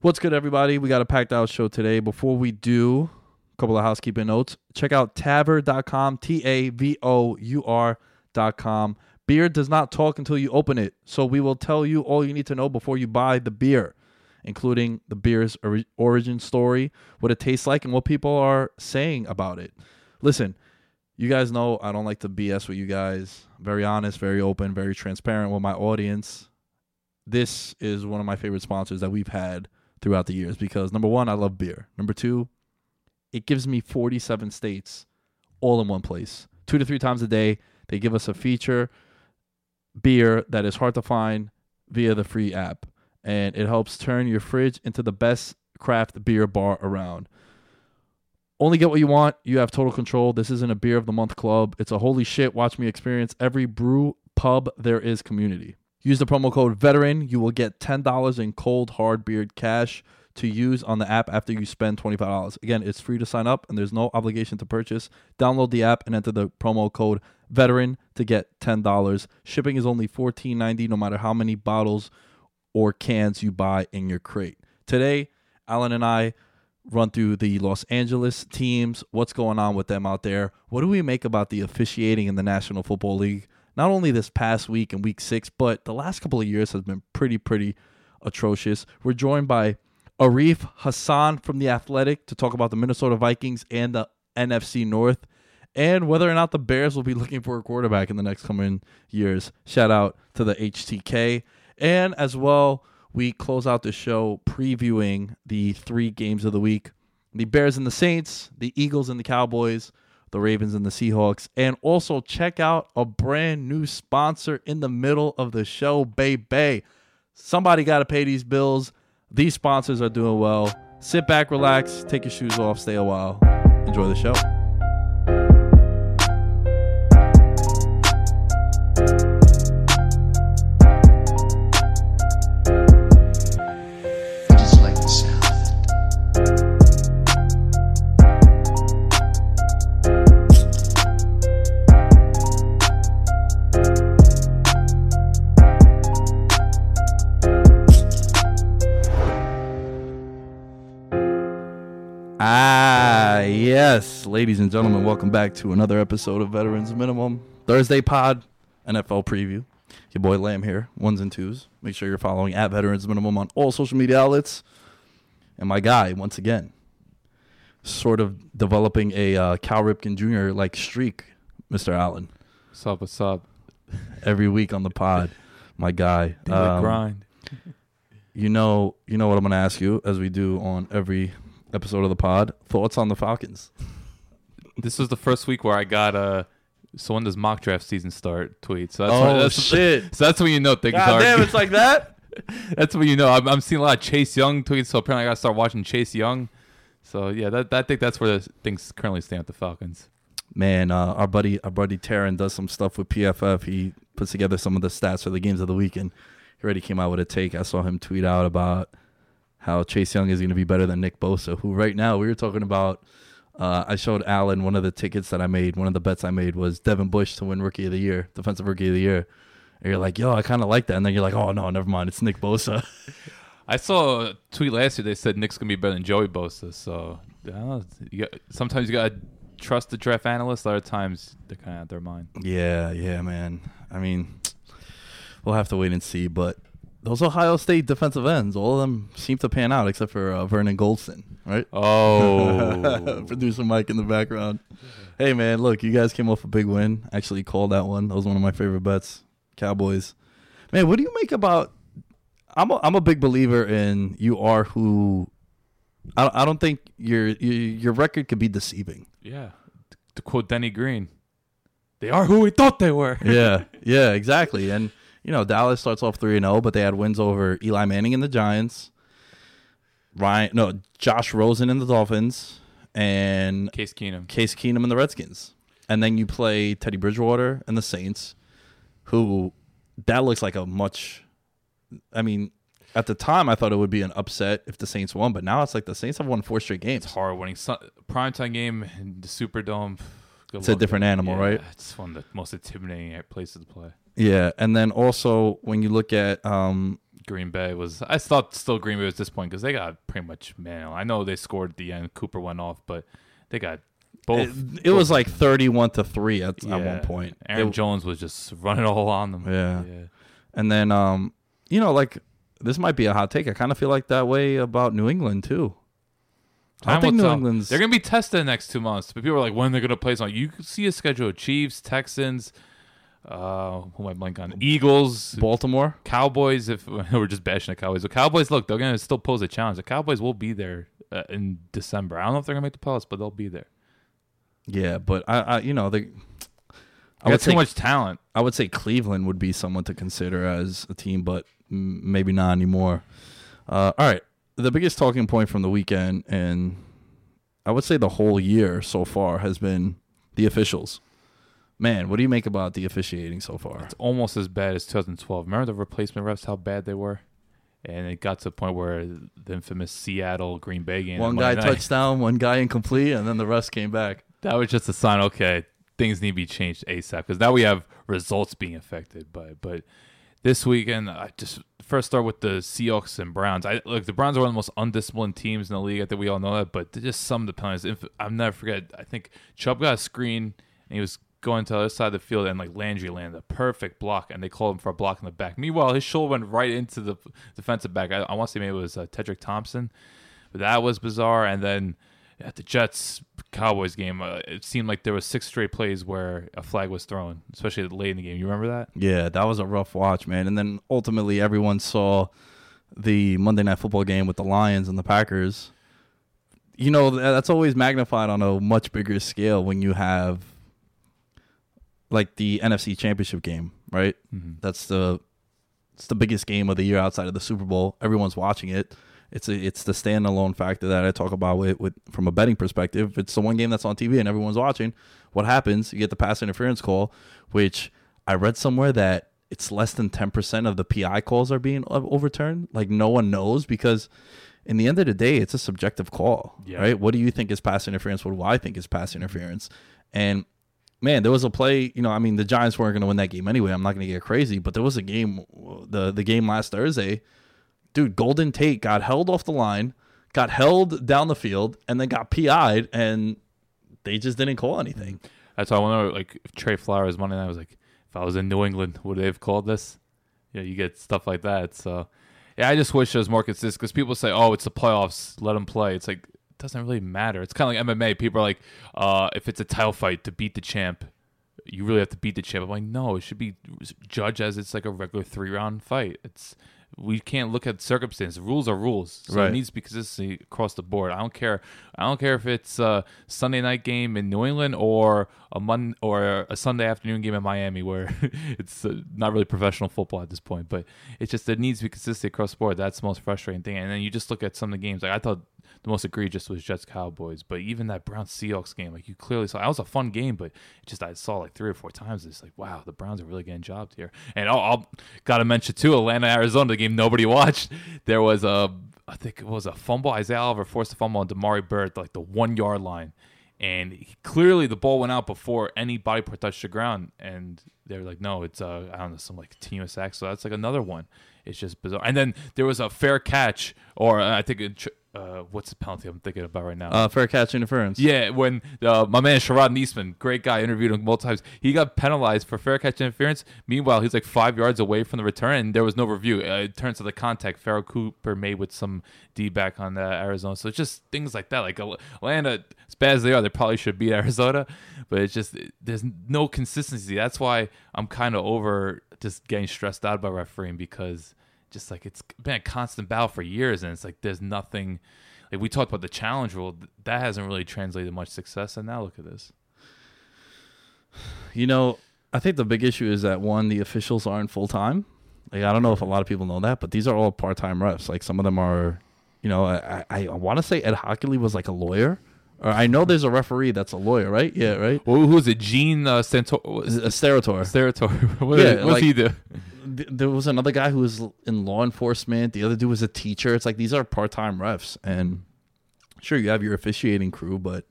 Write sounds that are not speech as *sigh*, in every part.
What's good, everybody? We got a packed out show today. Before we do, a couple of housekeeping notes. Check out tavour.com, T A V O U R.com. Beer does not talk until you open it, so we will tell you all you need to know before you buy the beer, including the beer's ori- origin story, what it tastes like, and what people are saying about it. Listen, you guys know I don't like to BS with you guys. Very honest, very open, very transparent with my audience. This is one of my favorite sponsors that we've had throughout the years because number one, I love beer. Number two, it gives me 47 states all in one place. Two to three times a day, they give us a feature beer that is hard to find via the free app. And it helps turn your fridge into the best craft beer bar around. Only get what you want. You have total control. This isn't a beer of the month club. It's a holy shit. Watch me experience every brew pub there is community. Use the promo code VETERAN. You will get $10 in cold hard beard cash to use on the app after you spend $25. Again, it's free to sign up and there's no obligation to purchase. Download the app and enter the promo code VETERAN to get $10. Shipping is only $14.90 no matter how many bottles or cans you buy in your crate. Today, Alan and I run through the Los Angeles teams, what's going on with them out there. What do we make about the officiating in the National Football League? Not only this past week in week six, but the last couple of years has been pretty, pretty atrocious. We're joined by Arif Hassan from The Athletic to talk about the Minnesota Vikings and the NFC North and whether or not the Bears will be looking for a quarterback in the next coming years. Shout out to the HTK. And as well, we close out the show previewing the three games of the week the Bears and the Saints, the Eagles and the Cowboys, the Ravens and the Seahawks. And also check out a brand new sponsor in the middle of the show, Bay Bay. Somebody got to pay these bills. These sponsors are doing well. Sit back, relax, take your shoes off, stay a while. Enjoy the show. Ah, yes. Ladies and gentlemen, welcome back to another episode of Veterans Minimum Thursday Pod NFL Preview. Your boy Lamb here, ones and twos. Make sure you're following at Veterans Minimum on all social media outlets. And my guy, once again, sort of developing a uh, Cal Ripken Jr. like streak, Mr. Allen. What's up? What's up? Every week on the pod, my guy. Um, grind. You know, you know what I'm going to ask you, as we do on every episode of the pod. Thoughts on the Falcons? *laughs* This was the first week where I got a. So when does mock draft season start? Tweet. So that's Oh, when, that's, shit. *laughs* So that's when you know things God are. damn, it's like that. *laughs* that's when you know. I'm, I'm seeing a lot of Chase Young tweets. So apparently I got to start watching Chase Young. So yeah, that, that I think that's where the things currently stand with the Falcons. Man, uh, our buddy, our buddy Taryn does some stuff with PFF. He puts together some of the stats for the games of the week, and he already came out with a take. I saw him tweet out about how Chase Young is going to be better than Nick Bosa, who right now we were talking about. Uh, I showed Alan one of the tickets that I made. One of the bets I made was Devin Bush to win Rookie of the Year, Defensive Rookie of the Year. And you're like, yo, I kind of like that, and then you're like, oh no, never mind, it's Nick Bosa. *laughs* I saw a tweet last year. They said Nick's gonna be better than Joey Bosa. So I don't know. You got, sometimes you gotta trust the draft analysts. Other times they're kind of out their mind. Yeah, yeah, man. I mean, we'll have to wait and see. But those Ohio State defensive ends, all of them seem to pan out except for uh, Vernon Gholston, right? Oh, *laughs* Producer Mike in the background. Hey, man, look, you guys came off a big win. Actually, called that one. That was one of my favorite bets. Cowboys. Man, what do you make about? I'm a, I'm a big believer in you are who. I, I don't think your, your your record could be deceiving. yeah. To quote Denny Green, they are who we thought they were. yeah, *laughs* yeah, exactly. And you know, Dallas starts off three and zero, but they had wins over Eli Manning and the Giants, Ryan, no, Josh Rosen and the Dolphins, and Case Keenum. Case Keenum and the Redskins. And then you play Teddy Bridgewater and the Saints, who that looks like a much. I mean, at the time I thought it would be an upset if the Saints won, but now it's like the Saints have won four straight games. It's hard winning Sun- primetime game in the Superdome. Good It's a different animal, Yeah, right? It's one of the most intimidating places to play. Yeah, and then also when you look at um, Green Bay was. I thought still Green Bay was this point because they got pretty much man. I know they scored at the end. Cooper went off, but they got both. it, it was like thirty-one to three at, at one point. Aaron It- Jones was just running all on them. Yeah. And then, um, you know, like this might be a hot take. I kind of feel like that way about New England too. I think New tell. England's. They're gonna be tested the next two months. But people are like, when they're gonna play something. You see a schedule: of Chiefs, Texans, uh, who am I blank on? Eagles, Baltimore. Cowboys. If *laughs* we're just bashing the Cowboys, the Cowboys look, they're gonna still pose a challenge. The Cowboys will be there uh, in December. I don't know if they're gonna make the playoffs, but they'll be there. Yeah, but I, I you know, they. I got too say much talent. I would say Cleveland would be someone to consider as a team, but mm, maybe not anymore. Uh, all right, the biggest talking point from the weekend, and I would say the whole year so far, has been the officials. Man, what do you make about the officiating so far? It's almost as bad as 2012. Remember the replacement refs? How bad they were. And it got to the point where the infamous Seattle Green Bay game. One guy night- touchdown, one guy incomplete, and then the rest came back. That was just a sign. Okay, things need to be changed ASAP because now we have results being affected. But but this weekend, I just first start with the Seahawks and Browns. I look the Browns are one of the most undisciplined teams in the league. I think we all know that. But just some of the penalties. I'll never forget. I think Chubb got a screen and he was going to the other side of the field and like Landry landed a perfect block and they called him for a block in the back. Meanwhile, his shoulder went right into the defensive back. I, I want to say maybe it was uh, Tedric Thompson, but that was bizarre. And then at the Jets Cowboys game, uh, it seemed like there was six straight plays where a flag was thrown, especially late in the game. You remember that? Yeah, that was a rough watch, man. And then ultimately, everyone saw the Monday Night Football game with the Lions and the Packers. You know, that's always magnified on a much bigger scale when you have like the NFC Championship game, right? Mm-hmm. That's the it's the biggest game of the year outside of the Super Bowl. Everyone's watching it. It's a, it's the standalone factor that I talk about with, with from a betting perspective. It's the one game that's on TV and everyone's watching. What happens? You get the pass interference call, which I read somewhere that it's less than ten percent of the PI calls are being overturned. Like no one knows because in the end of the day, it's a subjective call, Yeah. right? What do you think is pass interference? What do I think is pass interference? And man, there was a play. You know, I mean, the Giants weren't going to win that game anyway. I'm not going to get crazy, but there was a game, the the game last Thursday. Dude, Golden Tate got held off the line, got held down the field, and then got PI'd, and they just didn't call anything. Mm-hmm. That's why I wonder, like, if Trey Flowers Monday night was like, if I was in New England, would they have called this? Yeah, you get stuff like that. So, yeah, I just wish it was more consistent because people say, oh, it's the playoffs, let them play. It's like, doesn't really matter. It's kind of like MMA. People are like, uh, if it's a title fight to beat the champ, you really have to beat the champ. I'm like, no, it should be judged as it's like a regular three round fight. It's we can't look at circumstances. Rules are rules. So Right. it needs to be consistency across the board. I don't care. I don't care if it's a Sunday night game in New England or a Mon or a Sunday afternoon game in Miami, where *laughs* it's uh, not really professional football at this point. But it's just it needs to be consistent across the board. That's the most frustrating thing. And then you just look at some of the games. Like I thought the most egregious was Jets Cowboys, but even that Browns Seahawks game, like you clearly saw, that was a fun game, but just I saw like three or four times. It's like wow, the Browns are really getting jobbed here. And I'll, I'll got to mention too, Atlanta Arizona, the game nobody *laughs* watched. There was a I think it was a fumble. Isaiah Oliver forced a fumble on Damiere Byrd, like the one yard line. And he- clearly the ball went out before any body part touched the ground. And they were like, no, it's, uh, I don't know, some like continuous act. So that's like another one. It's just bizarre. And then there was a fair catch, or uh, I think, it, uh, what's the penalty I'm thinking about right now? Uh, fair catch interference. Yeah, when uh, my man Sharrod Neasman, great guy, interviewed him multiple times, he got penalized for fair catch interference. Meanwhile, he's like five yards away from the return, and there was no review. Uh, it turns to the contact Pharoh Cooper made with some D back on uh, Arizona. So it's just things like that. Like Atlanta, as bad as they are, they probably should beat *laughs* Arizona, but it's just there's no consistency. That's why I'm kind of over just getting stressed out by refereeing because just like it's been a constant battle for years, and it's like there's nothing. Like we talked about the challenge rule, that hasn't really translated much success. And now look at this. You know, I think the big issue is that one, the officials aren't full time. Like I don't know if a lot of people know that, but these are all part time refs. Like some of them are, you know, I I, I want to say Ed Hochuli was like a lawyer. Or I know there's a referee that's a lawyer, right? Yeah, right. Well, who was it? Gene uh, Santor- A Steratore. Steratore. what *laughs* Yeah, what's like- he do? Th- There was another guy who was in law enforcement. The other dude was a teacher. It's like these are part time refs, and sure you have your officiating crew, but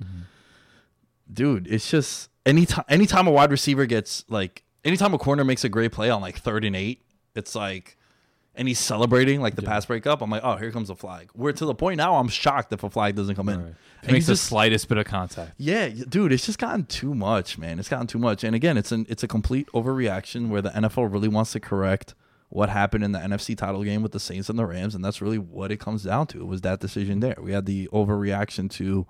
dude, it's just anytime anytime a wide receiver gets like anytime a corner makes a great play on like third and eight, it's like and he's celebrating like the pass breakup. I'm like, oh, here comes a flag. We're to the point now. I'm shocked if a flag doesn't come in. Right. It makes the just- slightest bit of contact. yeah, dude, it's just gotten too much, man. It's gotten too much. And again, it's an it's a complete overreaction where the NFL really wants to correct what happened in the NFC title game with the Saints and the Rams, and that's really what it comes down to. It was that decision there. We had the overreaction to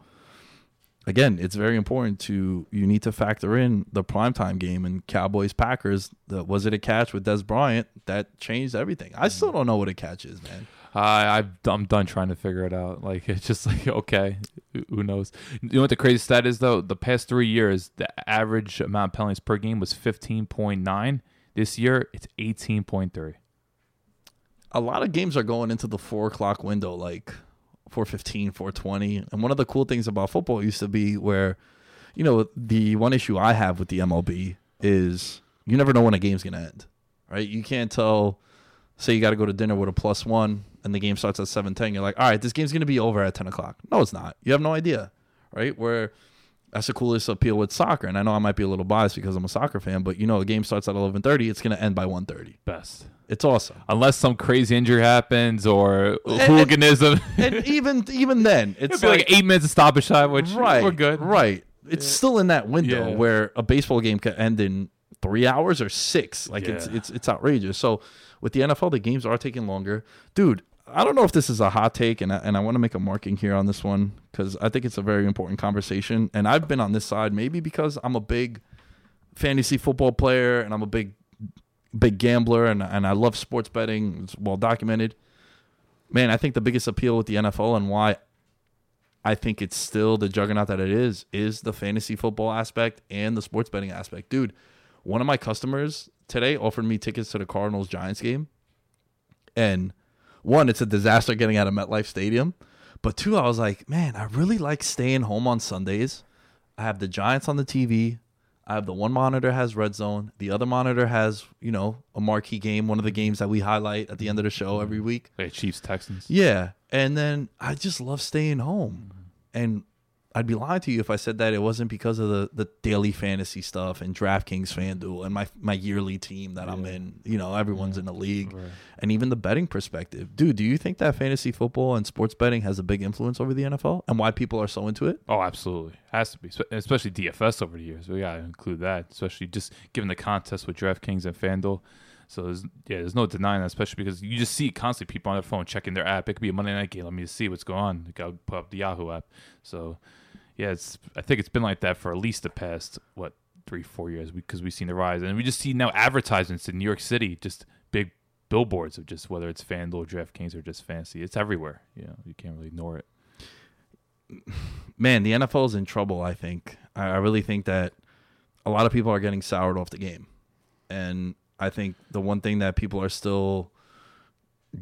again, it's very important to you need to factor in the primetime game and Cowboys Packers. The, was it a catch with Dez Bryant that changed everything? I still don't know what a catch is, man. I I've, I'm done trying to figure it out. Like it's just like *laughs* okay, who- who knows? You know what the crazy stat is though? The past three years, the average amount of penalties per game was 15.9. This year, it's 18.3. a lot of games are going into the four o'clock window, like 415, 420. And one of the cool things about football used to be where, you know, the one issue I have with the MLB is you never know when a game's going to end, right? You can't tell, say you got to go to dinner with a plus one and the game starts at 710. You're like, all right, this game's going to be over at 10 o'clock. No, it's not. You have no idea, right? Where that's the coolest appeal with soccer. And I know I might be a little biased because I'm a soccer fan, but you know, a game starts at 1130, it's going to end by 1:30. Best. It's awesome. Unless some crazy injury happens or and- hooliganism. and *laughs* even even then, it's It'd like, eight minutes of stoppage time, which right, we're good. Right, it's still in that window Yeah. where a baseball game could end in three hours or six. Like it's it's it's outrageous. So with the NFL, the games are taking longer, dude. I don't know if this is a hot take, and I, and I want to make a marking here on this one because I think it's a very important conversation. And I've been on this side maybe because I'm a big fantasy football player and I'm a big big gambler and and I love sports betting. It's well documented. Man, I think the biggest appeal with the NFL and why I think it's still the juggernaut that it is is the fantasy football aspect and the sports betting aspect. Dude, one of my customers today offered me tickets to the Cardinals Giants game. And one, it's a disaster getting out of MetLife Stadium. But two, I was like, man, I really like staying home on Sundays. I have the Giants on the TV. I have the one monitor has red zone. The other monitor has, you know, a marquee game, one of the games that we highlight at the end of the show every week. Like Chiefs Texans. Yeah. And then I just love staying home. And I'd be lying to you if I said that it wasn't because of the, the daily fantasy stuff and DraftKings FanDuel and my my yearly team that I'm in. You know, everyone's in the league. And even the betting perspective. Dude, do you think that fantasy football and sports betting has a big influence over the NFL and why people are so into it? Oh, absolutely. Has to be. Especially DFS over the years. We got to include that, especially just given the contest with DraftKings and FanDuel. So, there's, yeah, there's no denying that, especially because you just see constantly people on their phone checking their app. It could be a Monday night game. Let me see what's going on. Got to put up the Yahoo app. So, yeah, it's. I think it's been like that for at least the past, what, three, four years because we've seen the rise. And we just see now advertisements in New York City, just big billboards of just whether it's FanDuel, or DraftKings, or just fantasy. It's everywhere. You know, you can't really ignore it. man, the NFL is in trouble. I think. I really think that a lot of people are getting soured off the game, and I think the one thing that people are still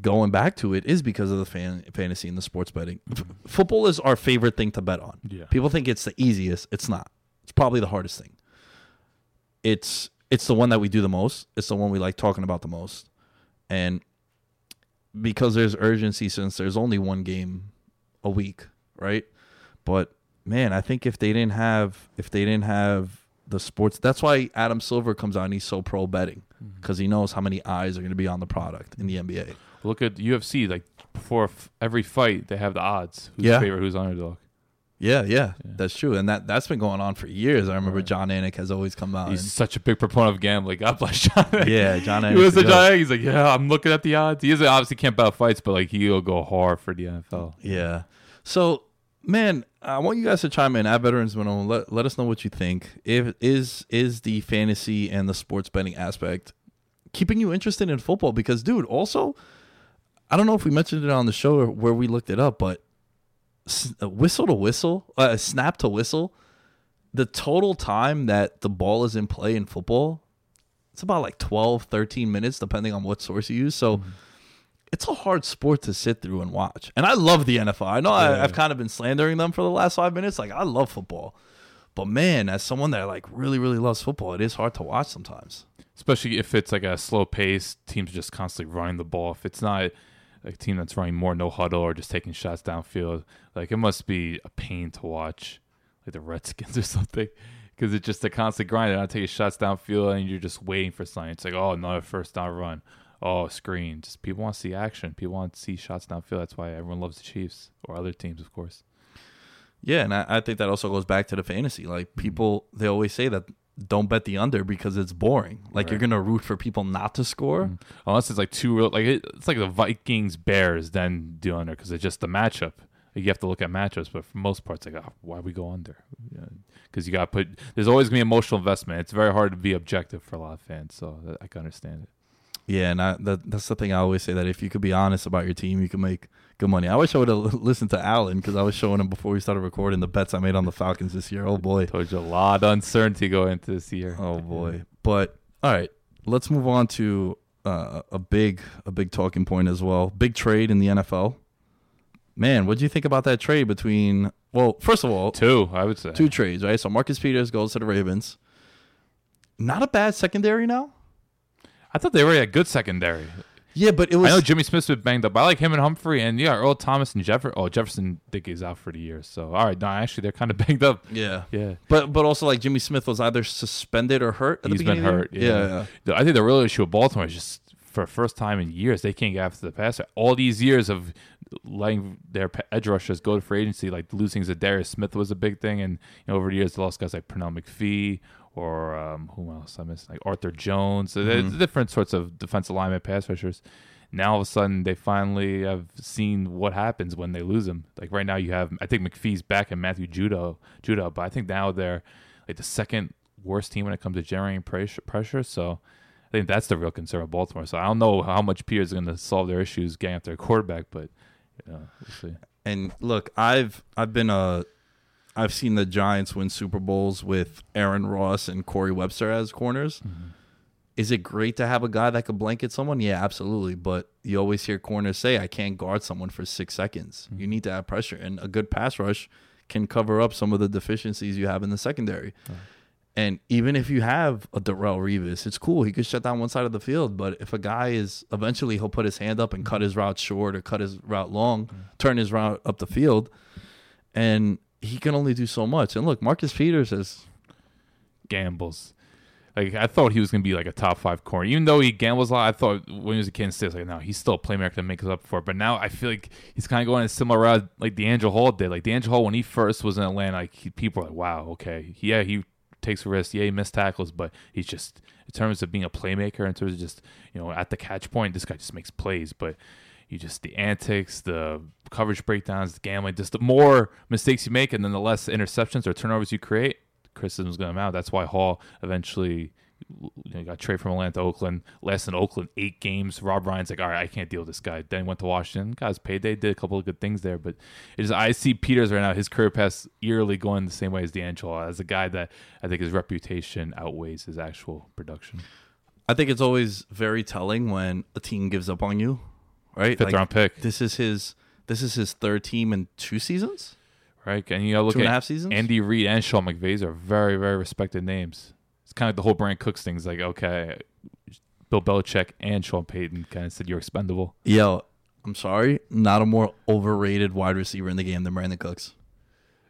going back to it is because of the fan fantasy and the sports betting. F- football is our favorite thing to bet on. Yeah. People think it's the easiest. It's not. It's probably the hardest thing. It's it's the one that we do the most. It's the one we like talking about the most. And because there's urgency since there's only one game a week, right? But man, I think if they didn't have if they didn't have the sports, that's why Adam Silver comes out and he's so pro betting mm-hmm. because he knows how many eyes are going to be on the product in the NBA. Look at UFC. Like before f- every fight, they have the odds. Who's Yeah. favorite? Who's underdog? Yeah, yeah, that's true, and that that's been going on for years. I remember Jon Anik has always come out. He's and- such a big proponent of gambling. God bless John. yeah, Jon Anik. *laughs* he was a giant. He's like, yeah, I'm looking at the odds. He is obviously can't bet fights, but like he'll go hard for the NFL. Yeah. So, man, I want you guys to chime in at Veterans Minimum. Let, let us know what you think. If is is the fantasy and the sports betting aspect keeping you interested in football? Because, dude, also, I don't know if we mentioned it on the show or where we looked it up, but uh, whistle to whistle, uh, snap to whistle, the total time that the ball is in play in football, it's about like 12, 13 minutes, depending on what source you use. So, it's a hard sport to sit through and watch. And I love the NFL. I know I, I've kind of been slandering them for the last five minutes. Like I love football, but man, as someone that like really really loves football, it is hard to watch sometimes. especially if it's like a slow pace teams just constantly running the ball if it's not a team that's running more no huddle or just taking shots downfield like it must be a pain to watch like the redskins *laughs* or something because it's just a constant grind. They're not taking shots downfield and you're just waiting for something. It's like oh another first down run. Oh screen. Just people want to see action. People want to see shots downfield. That's why everyone loves the chiefs or other teams of course. Yeah, and I, I think that also goes back to the fantasy. Like mm-hmm. people, they always say that don't bet the under because it's boring. Like you're gonna root for people not to score. Mm-hmm. unless it's like two real like it, it's like the Vikings Bears then do under because it's just the matchup. Like you have to look at matchups, but for most parts, like ah, oh, why we go under? Because you got to put. There's always gonna be emotional investment. It's very hard to be objective for a lot of fans, so uh, I can understand it. Yeah, and I, that, that's the thing I always say that if you could be honest about your team, you can make good money. I wish I would have listened to Alan because I was showing him before we started recording the bets I made on the Falcons this year. Oh boy. Told you a lot of uncertainty going into this year. Oh boy. But all right, let's move on to uh, a big a big talking point as well. Big trade in the NFL. Man, what do you think about that trade between? Well, first of all, Two, I would say. two trades, right? So Marcus Peters goes to the Ravens. Not a bad secondary now. I thought they were a good secondary. Yeah, but it was. I know Jimmy Smith's been banged up. I like him and Humphrey, and yeah, Earl Thomas and Jefferson. Oh, Jefferson, I think is out for the year. So all right, no, actually they're kind of *laughs* banged up. yeah. Yeah. But but also like Jimmy Smith was either suspended or hurt. He's been hurt. Yeah. yeah. I think the real issue with Baltimore is just for the first time in years they can't get after the passer. All these years of letting their edge rushers go to free agency, like losing Za'Darius Smith was a big thing, and you know over the years they lost guys like Pernell McPhee or um, who else I missed, like Arthur Jones. So there's different sorts of defensive lineman pass rushers. Now all of a sudden they finally have seen what happens when they lose them. Like right now you have I think McPhee's back and Matthew Judon Judon, but I think now they're like the second worst team when it comes to generating pressure. pressure. So I think that's the real concern of Baltimore. So I don't know how much Pierce is going to solve their issues getting after a quarterback, but you know, we'll see. And look, I've I've been a I've seen the Giants win Super Bowls with Aaron Ross and Corey Webster as corners. Mm-hmm. Is it great to have a guy that could blanket someone? Yeah, absolutely. But you always hear corners say, I can't guard someone for six seconds. Mm-hmm. You need to have pressure. And a good pass rush can cover up some of the deficiencies you have in the secondary. And even if you have a Darrelle Revis, it's cool. He could shut down one side of the field. But if a guy is eventually he'll put his hand up and mm-hmm. cut his route short or cut his route long, turn his route up the field, and he can only do so much. And look, Marcus Peters is Gambles. Like I thought he was to be like a top five corner, even though he gambles a lot. I thought when he was a I was like no, he's still a playmaker that makes up for it. But now I feel like he's kind of going a similar route like DeAngelo Hall did. Like DeAngelo Hall when he first was in Atlanta, like he, people were like, wow, okay, yeah, he takes risks, yeah, he missed tackles, but he's just in terms of being a playmaker, in terms of just you know at the catch point, this guy just makes plays, but. You just the antics, the coverage breakdowns, the gambling. Just the more mistakes you make, and then the less interceptions or turnovers you create, criticism's going to mount. That's why Hall eventually You, know, got traded from Atlanta to Oakland. Last in Oakland eight games. Rob Ryan's like, all right, I can't deal with this guy. Then he went to Washington. Guys, payday did a couple of good things there, but it is. I see Peters right now. His career path eerily going the same way as D'Angelo, as a guy that I think his reputation outweighs his actual production. I think it's always very telling when a team gives up on you, right? Fifth round pick. This is his. This is his third team in two seasons. right? And you know, look Two and at a half seasons? Andy Reid and Sean McVay are very, very respected names. It's kind of like the whole Brand Cooks thing. It's like, okay, Bill Belichick and Sean Payton kind of said you're expendable. Yo, I'm sorry, not a more overrated wide receiver in the game than Brandin Cooks.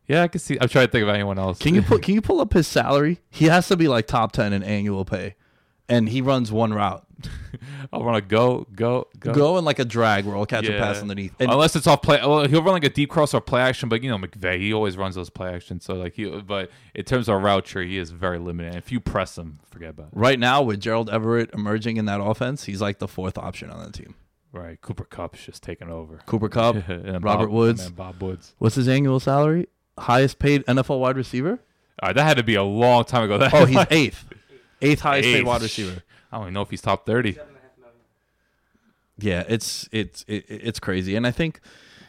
Yeah, I can see. I'm trying to think of anyone else. Can you put? *laughs* Can you pull up his salary? He has to be like top ten in annual pay, and he runs one route. I want to go, go, go. Go in like a drag where I'll catch a pass underneath. And Unless it's off play, well, he'll run like a deep cross or play action. But you know, McVay, he always runs those play actions. So like he, but in terms of route tree, he is very limited. And if you press him, forget about it. right now, with Gerald Everett emerging in that offense, he's like the fourth option on that team. Right, Cooper Kupp's just taking over. *laughs* Cooper Kupp, And Robert Bob- Woods. and Bob Woods. What's his annual salary? Highest paid NFL wide receiver? All right, that had to be a long time ago. *laughs* That Oh, he's *laughs* eighth. Eighth highest paid Eighth. wide receiver. I don't even know if he's top thirty. Yeah, it's it's it, it's crazy, and I think,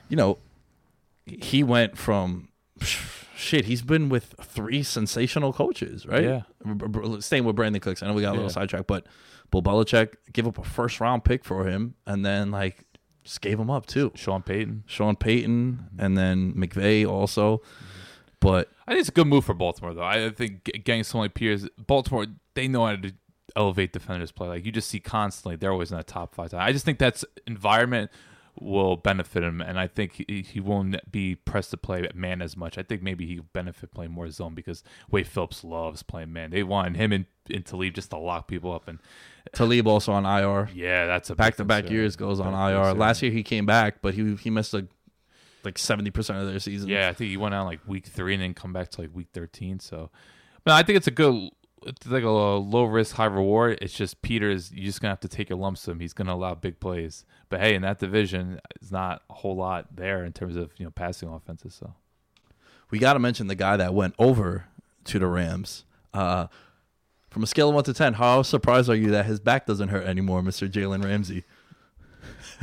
you know, he went from shit. He's been with three sensational coaches, right? Yeah. B- b- Staying with Brandin Cooks, I know we got a little Yeah. sidetracked, but Bill Belichick gave up a first round pick for him, and then like just gave him up too. Sean Payton. Sean Payton, and then McVay also, but I think it's a good move for Baltimore, though. I think g- getting someone like Pierce, Baltimore, they know how to elevate defenders play. Like you just see constantly, they're always in the top five. I just think that's environment will benefit him, and I think he, he won't be pressed to play man as much. I think maybe he'll benefit playing more zone because Wade Phillips loves playing man. They want him and, and Talib just to lock people up, and Talib also on IR. yeah, that's a Back to back years goes on IR. Last year he came back, but he he missed like like seventy percent of their season. Yeah, I think he went out like week three and then come back to like week thirteen. So, but I think it's a good, it's like a low risk, high reward. It's just Peters. You're just gonna have to take your lumps him. He's gonna allow big plays. But hey, in that division, it's not a whole lot there in terms of you know passing offenses. So we got to mention the guy that went over to the Rams. Uh, from a scale of one to ten, how surprised are you that his back doesn't hurt anymore, Mister Jalen Ramsey?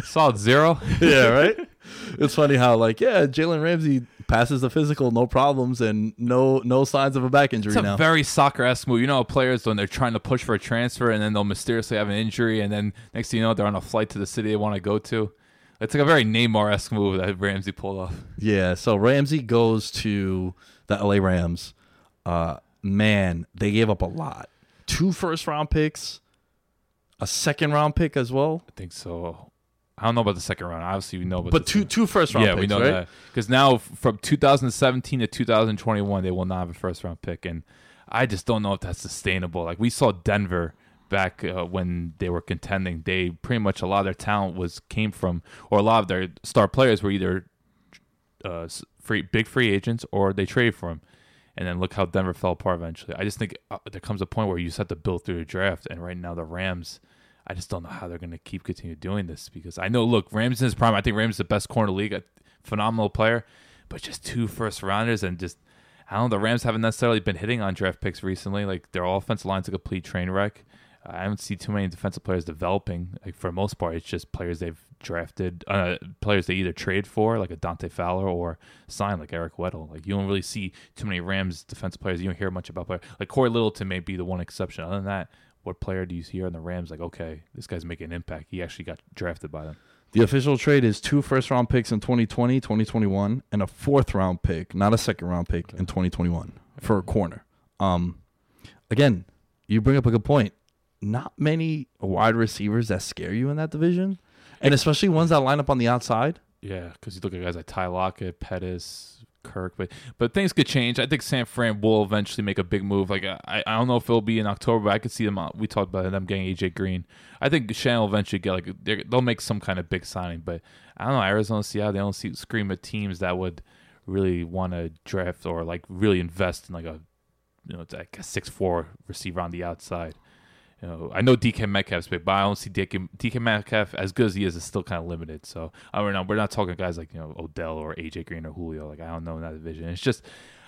solid zero. *laughs* yeah, right. It's funny how like yeah, Jalen Ramsey passes the physical, no problems, and no no signs of a back injury It's a now. very soccer esque move. You know, how players when they're trying to push for a transfer and then they'll mysteriously have an injury, and then next thing you know, they're on a flight to the city they want to go to. It's like a very Neymar esque move that Ramsey pulled off. yeah, so Ramsey goes to the LA Rams. Uh, man, they gave up a lot. Two first round picks, a second round pick as well, I think so. I don't know about the second round. Obviously, we know about but two two first round yeah, picks. we know right? that because now from 2017 to 2021, they will not have a first round pick, and I just don't know if that's sustainable. Like we saw Denver back uh, when they were contending, they pretty much a lot of their talent was came from, or a lot of their star players were either uh, free big free agents or they traded for them. And then look how Denver fell apart eventually. I just think uh, there comes a point where you just have to build through the draft, and right now the Rams. I just don't know how they're going to keep continue doing this because I know, look, Rams in his prime. I think Rams is the best corner league, a phenomenal player, but just two first rounders and just I don't know. The Rams haven't necessarily been hitting on draft picks recently. Like their offensive line's a complete train wreck. I haven't seen too many defensive players developing. Like for most part, it's just players they've drafted, uh, players they either trade for, like a Dante Fowler, or sign, like Eric Weddle. Like you don't really see too many Rams defensive players. You don't hear much about players. Like Cory Littleton may be the one exception. Other than that, what player do you see here on the Rams? Like okay, this guy's making an impact. He actually got drafted by them. The official trade is two first round picks in 2020, 2021, and a fourth round pick, not a second round pick in 2021 for a corner. Um, again, you bring up a good point. Not many wide receivers that scare you in that division, and especially ones that line up on the outside. Yeah, because you look at guys like Ty Lockett, Pettis, Kirk, but but things could change. I think San Fran will eventually make a big move. Like I, I don't know if it'll be in October, but I could see them. uh, We talked about them getting AJ Green. I think Shannon will eventually get like they'll make some kind of big signing. But I don't know Arizona, Seattle. They don't see scream at teams that would really want to draft or like really invest in like a you know like a six four receiver on the outside. You know, I know DK Metcalf's big, but I don't see DK, DK Metcalf as good as he is. Is still kind of limited. So I mean, we're not talking guys like you know Odell or AJ Green or Julio. Like I don't know in that division. It's just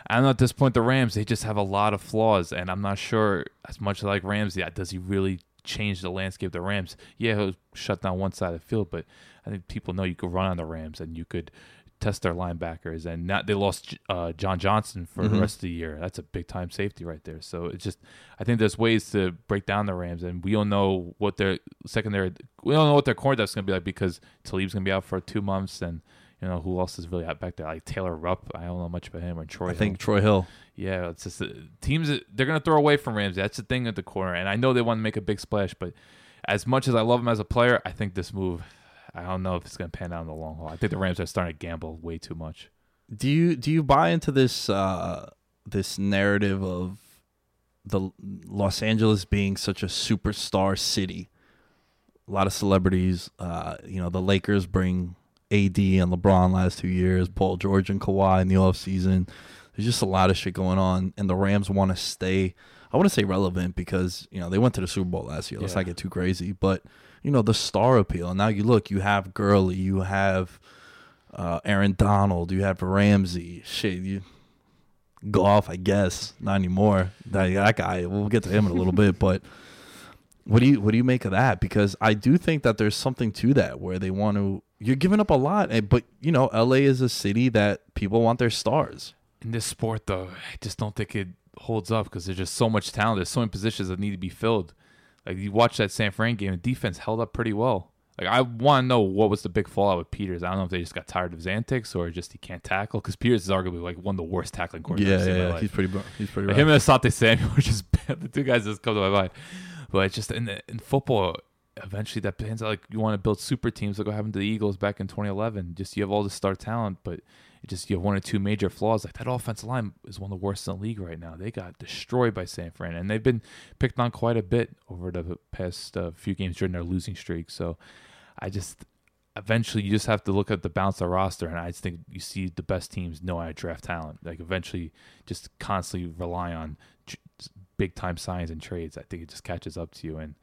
I don't know at this point the Rams they just have a lot of flaws, and I'm not sure as much like Ramsey does he really change the landscape of the Rams. Yeah, he'll shut down one side of the field, but I think people know you could run on the Rams and you could test their linebackers. And they lost uh, John Johnson for the rest of the year. That's a big time safety right there. So it's just I think there's ways to break down the Rams, and we don't know what their secondary. We don't know what their corner depth's gonna be like because Talib's gonna be out for two months and. You know who else is really out back there? Like Taylor Rapp. I don't know much about him or Troy. I Hill. think Troy Hill. Yeah, it's just uh, teams they're gonna throw away from Rams. That's the thing at the corner, and I know they want to make a big splash, but as much as I love him as a player, I think this move, I don't know if it's gonna pan out in the long haul. I think the Rams are starting to gamble way too much. Do you do you buy into this uh, this narrative of the Los Angeles being such a superstar city? A lot of celebrities. Uh, you know, the Lakers bring AD and LeBron last two years, Paul George and Kawhi in the off season. There's just a lot of shit going on, and the Rams want to stay. I want to say relevant because you know they went to the Super Bowl last year. Let's Yeah. not get too crazy, but you know the star appeal. And now you look, you have Gurley, you have uh, Aaron Donald, you have Ramsey. Shit, you golf, I guess, not anymore. That, that guy, we'll get to him in a little bit, *laughs* but what do you what do you make of that? Because I do think that there's something to that where they want to. You're giving up a lot, eh, but you know, LA is a city that people want their stars. In this sport, though, I just don't think it holds up because there's just so much talent. There's so many positions that need to be filled. Like you watch that San Fran game, the defense held up pretty well. Like I want to know what was the big fallout with Peters. I don't know if they just got tired of his antics or just he can't tackle because Peters is arguably like one of the worst tackling corners. Yeah, I've seen in my yeah, life. he's pretty. He's pretty. Like. Him and Asante Samuel are just *laughs* the two guys that come to my mind. But it's just in the, in football, eventually that depends. Like you want to build super teams, like what happened to the Eagles back in 2011. Just you have all the star talent, but it just you have one or two major flaws. Like that offensive line is one of the worst in the league right now. They got destroyed by San Fran, and they've been picked on quite a bit over the past uh, few games during their losing streak. So I just eventually you just have to look at the balance of the roster, and I just think you see the best teams know how to draft talent. Like eventually, just constantly rely on big time signs and trades. I think it just catches up to you. And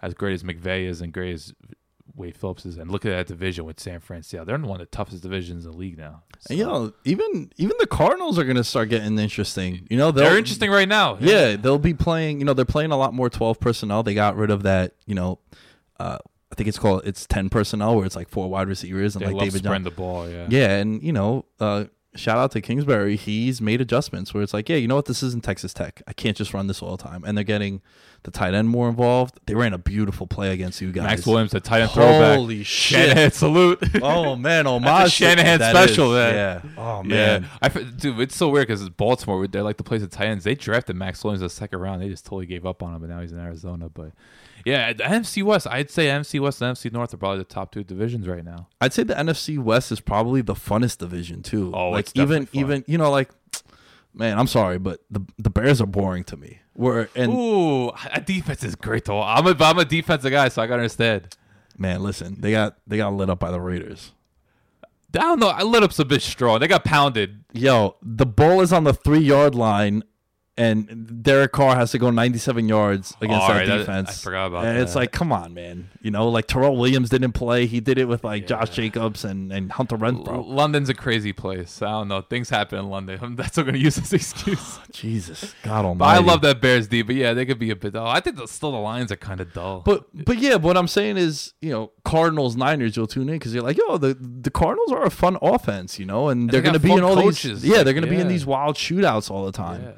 as great as McVay is, and great as Wade Phillips is, and look at that division with San Francisco. They're in one of the toughest divisions in the league now. And, you know, even even the Cardinals are going to start getting interesting. You know, they're interesting right now. Yeah, they'll be playing. You know, they're playing a lot more twelve personnel. They got rid of that. You know, uh, I think it's called it's ten personnel where it's like four wide receivers and they like love David spreading Johnson. the ball. Yeah, Yeah, and you know, uh, shout out to Kingsbury. He's made adjustments where it's like, yeah, you know what, this isn't Texas Tech. I can't just run this all the time. And they're getting the tight end more involved. They ran a beautiful play against you guys. Maxx Williams, the tight end throwback. Holy shit! Shanahan salute. *laughs* Oh man, oh That's a Shanahan special, man. Yeah. Oh Yeah, man. Dude, it's so weird because it's Baltimore, they like to play the tight ends. They drafted Maxx Williams in the second round. They just totally gave up on him, and now he's in Arizona. But yeah, the NFC West, I'd say NFC West and NFC North are probably the top two divisions right now. I'd say the NFC West is probably the funnest division too. Oh, like it's even fun. even you know like, man, I'm sorry, but the the Bears are boring to me. We're and Ooh, a defense is great though. I'm a I'm a defensive guy, so I gotta understand. man, listen, they got they got lit up by the Raiders. I don't know. I lit up some bitch strong. They got pounded. Yo, the ball is on the three yard line, and Derek Carr has to go 97 yards against that right, that- defense. I forgot about and It's like, come on, man. You know, like Tyrell Williams didn't play. He did it with like Josh Jacobs and and Hunter L- Renfrow. London's a crazy place. I don't know. Things happen in London. *laughs* That's what I'm gonna use as excuse. *laughs* Jesus, God But Almighty. I love that Bears D. But yeah, they could be a bit dull. I think the, still the Lions are kind of dull. But but yeah, what I'm saying is, you know, Cardinals Niners, you'll tune in because you're like, yo, the the Cardinals are a fun offense, you know, and, they they're going to be in all coaches, these, yeah, they're going to be in these wild shootouts all the time. yeah.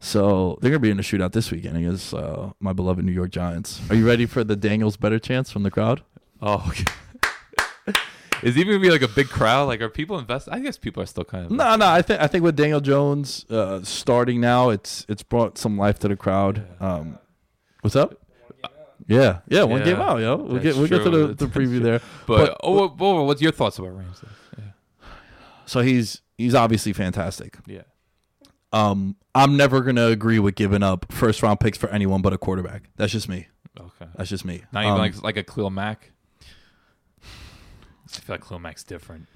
So they're going to be in a shootout this weekend against uh, my beloved New York Giants. Are you ready for the Daniels better chance from the crowd? Oh, okay. *laughs* Is it even gonna be like a big crowd? Like, are people invested? I guess people are still kind of. No, no, I think I think with Daniel Jones uh, starting now, it's it's brought some life to the crowd. Um, what's up? Yeah, yeah, one Yeah, game out, yo. We'll get we'll get to the, the preview true. there. *laughs* But, oh, what- what- what's your thoughts about Rams? Then? So he's he's obviously fantastic. Yeah. Um, I'm never gonna agree with giving up first round picks for anyone but a quarterback. That's just me. Okay. That's just me. Not even Um, like like a Khalil Mack. I feel like Khalil Mack's different.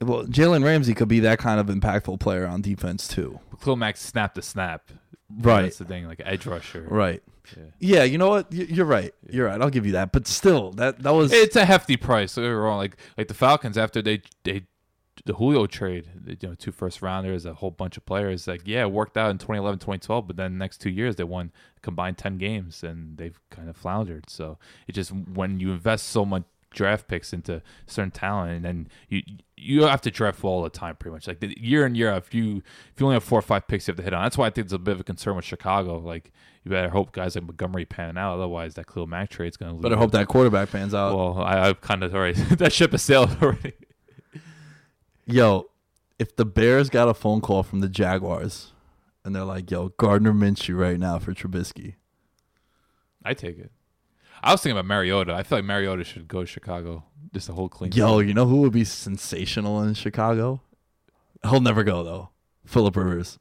well, Jalen Ramsey could be that kind of impactful player on defense too. But Khalil Mack snap to snap. Right. That's the thing, like edge rusher. Right. Yeah. Yeah. You know what? You're right. You're right. I'll give you that. But still, that that was It's a hefty price. Don't get wrong. Like like the Falcons after they they the Julio trade, you know, two first rounders, a whole bunch of players. Like, yeah, it worked out in 2011, 2012, but then the next two years they won combined 10 games and they've kind of floundered. So it just when you invest so much draft picks into certain talent, and then you you have to draft all the time, pretty much. Like the year in year out, if you if you only have four or five picks, you have to hit on. That's why I think it's a bit of a concern with Chicago. Like you better hope guys like Montgomery pan out, otherwise that Khalil Mack trade's going to. Lose. Better hope that quarterback pans out. Well, I, I've kind of already *laughs* that ship has sailed already. Yo, if the Bears got a phone call from the Jaguars and they're like, "Yo, Gardner Minshew right now for Trubisky," I take it. I was thinking about Mariota. I feel like Mariota should go to Chicago. Just a whole clean. yo, you know who would be sensational in Chicago? He'll never go though. Philip Rivers.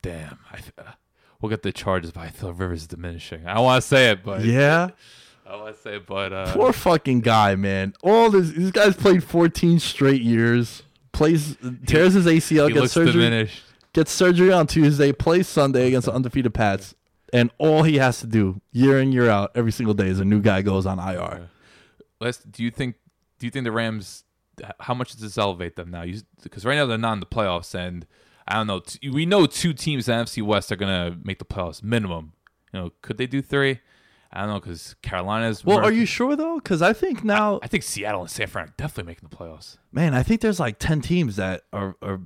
damn. I, uh, we'll get the charges, but I feel Rivers is diminishing. I don't want to say it, but Yeah. *laughs* I want to say, it, but uh, Poor fucking guy, man. All this, these guys played 14 straight years. Plays, tears his ACL, he gets surgery, diminished. gets surgery on Tuesday, plays Sunday against the undefeated Pats, and all he has to do year in year out every single day is a new guy goes on IR. Let's. Do you think? Do you think the Rams? How much does this elevate them now? Because right now they're not in the playoffs, and I don't know. T- we know two teams in the NFC West are gonna make the playoffs minimum. You know, could they do three? I don't know because Carolina's. Well, mer- are you sure though? Because I think now, I think Seattle and San Fran are definitely making the playoffs. man, I think there's like 10 teams that are are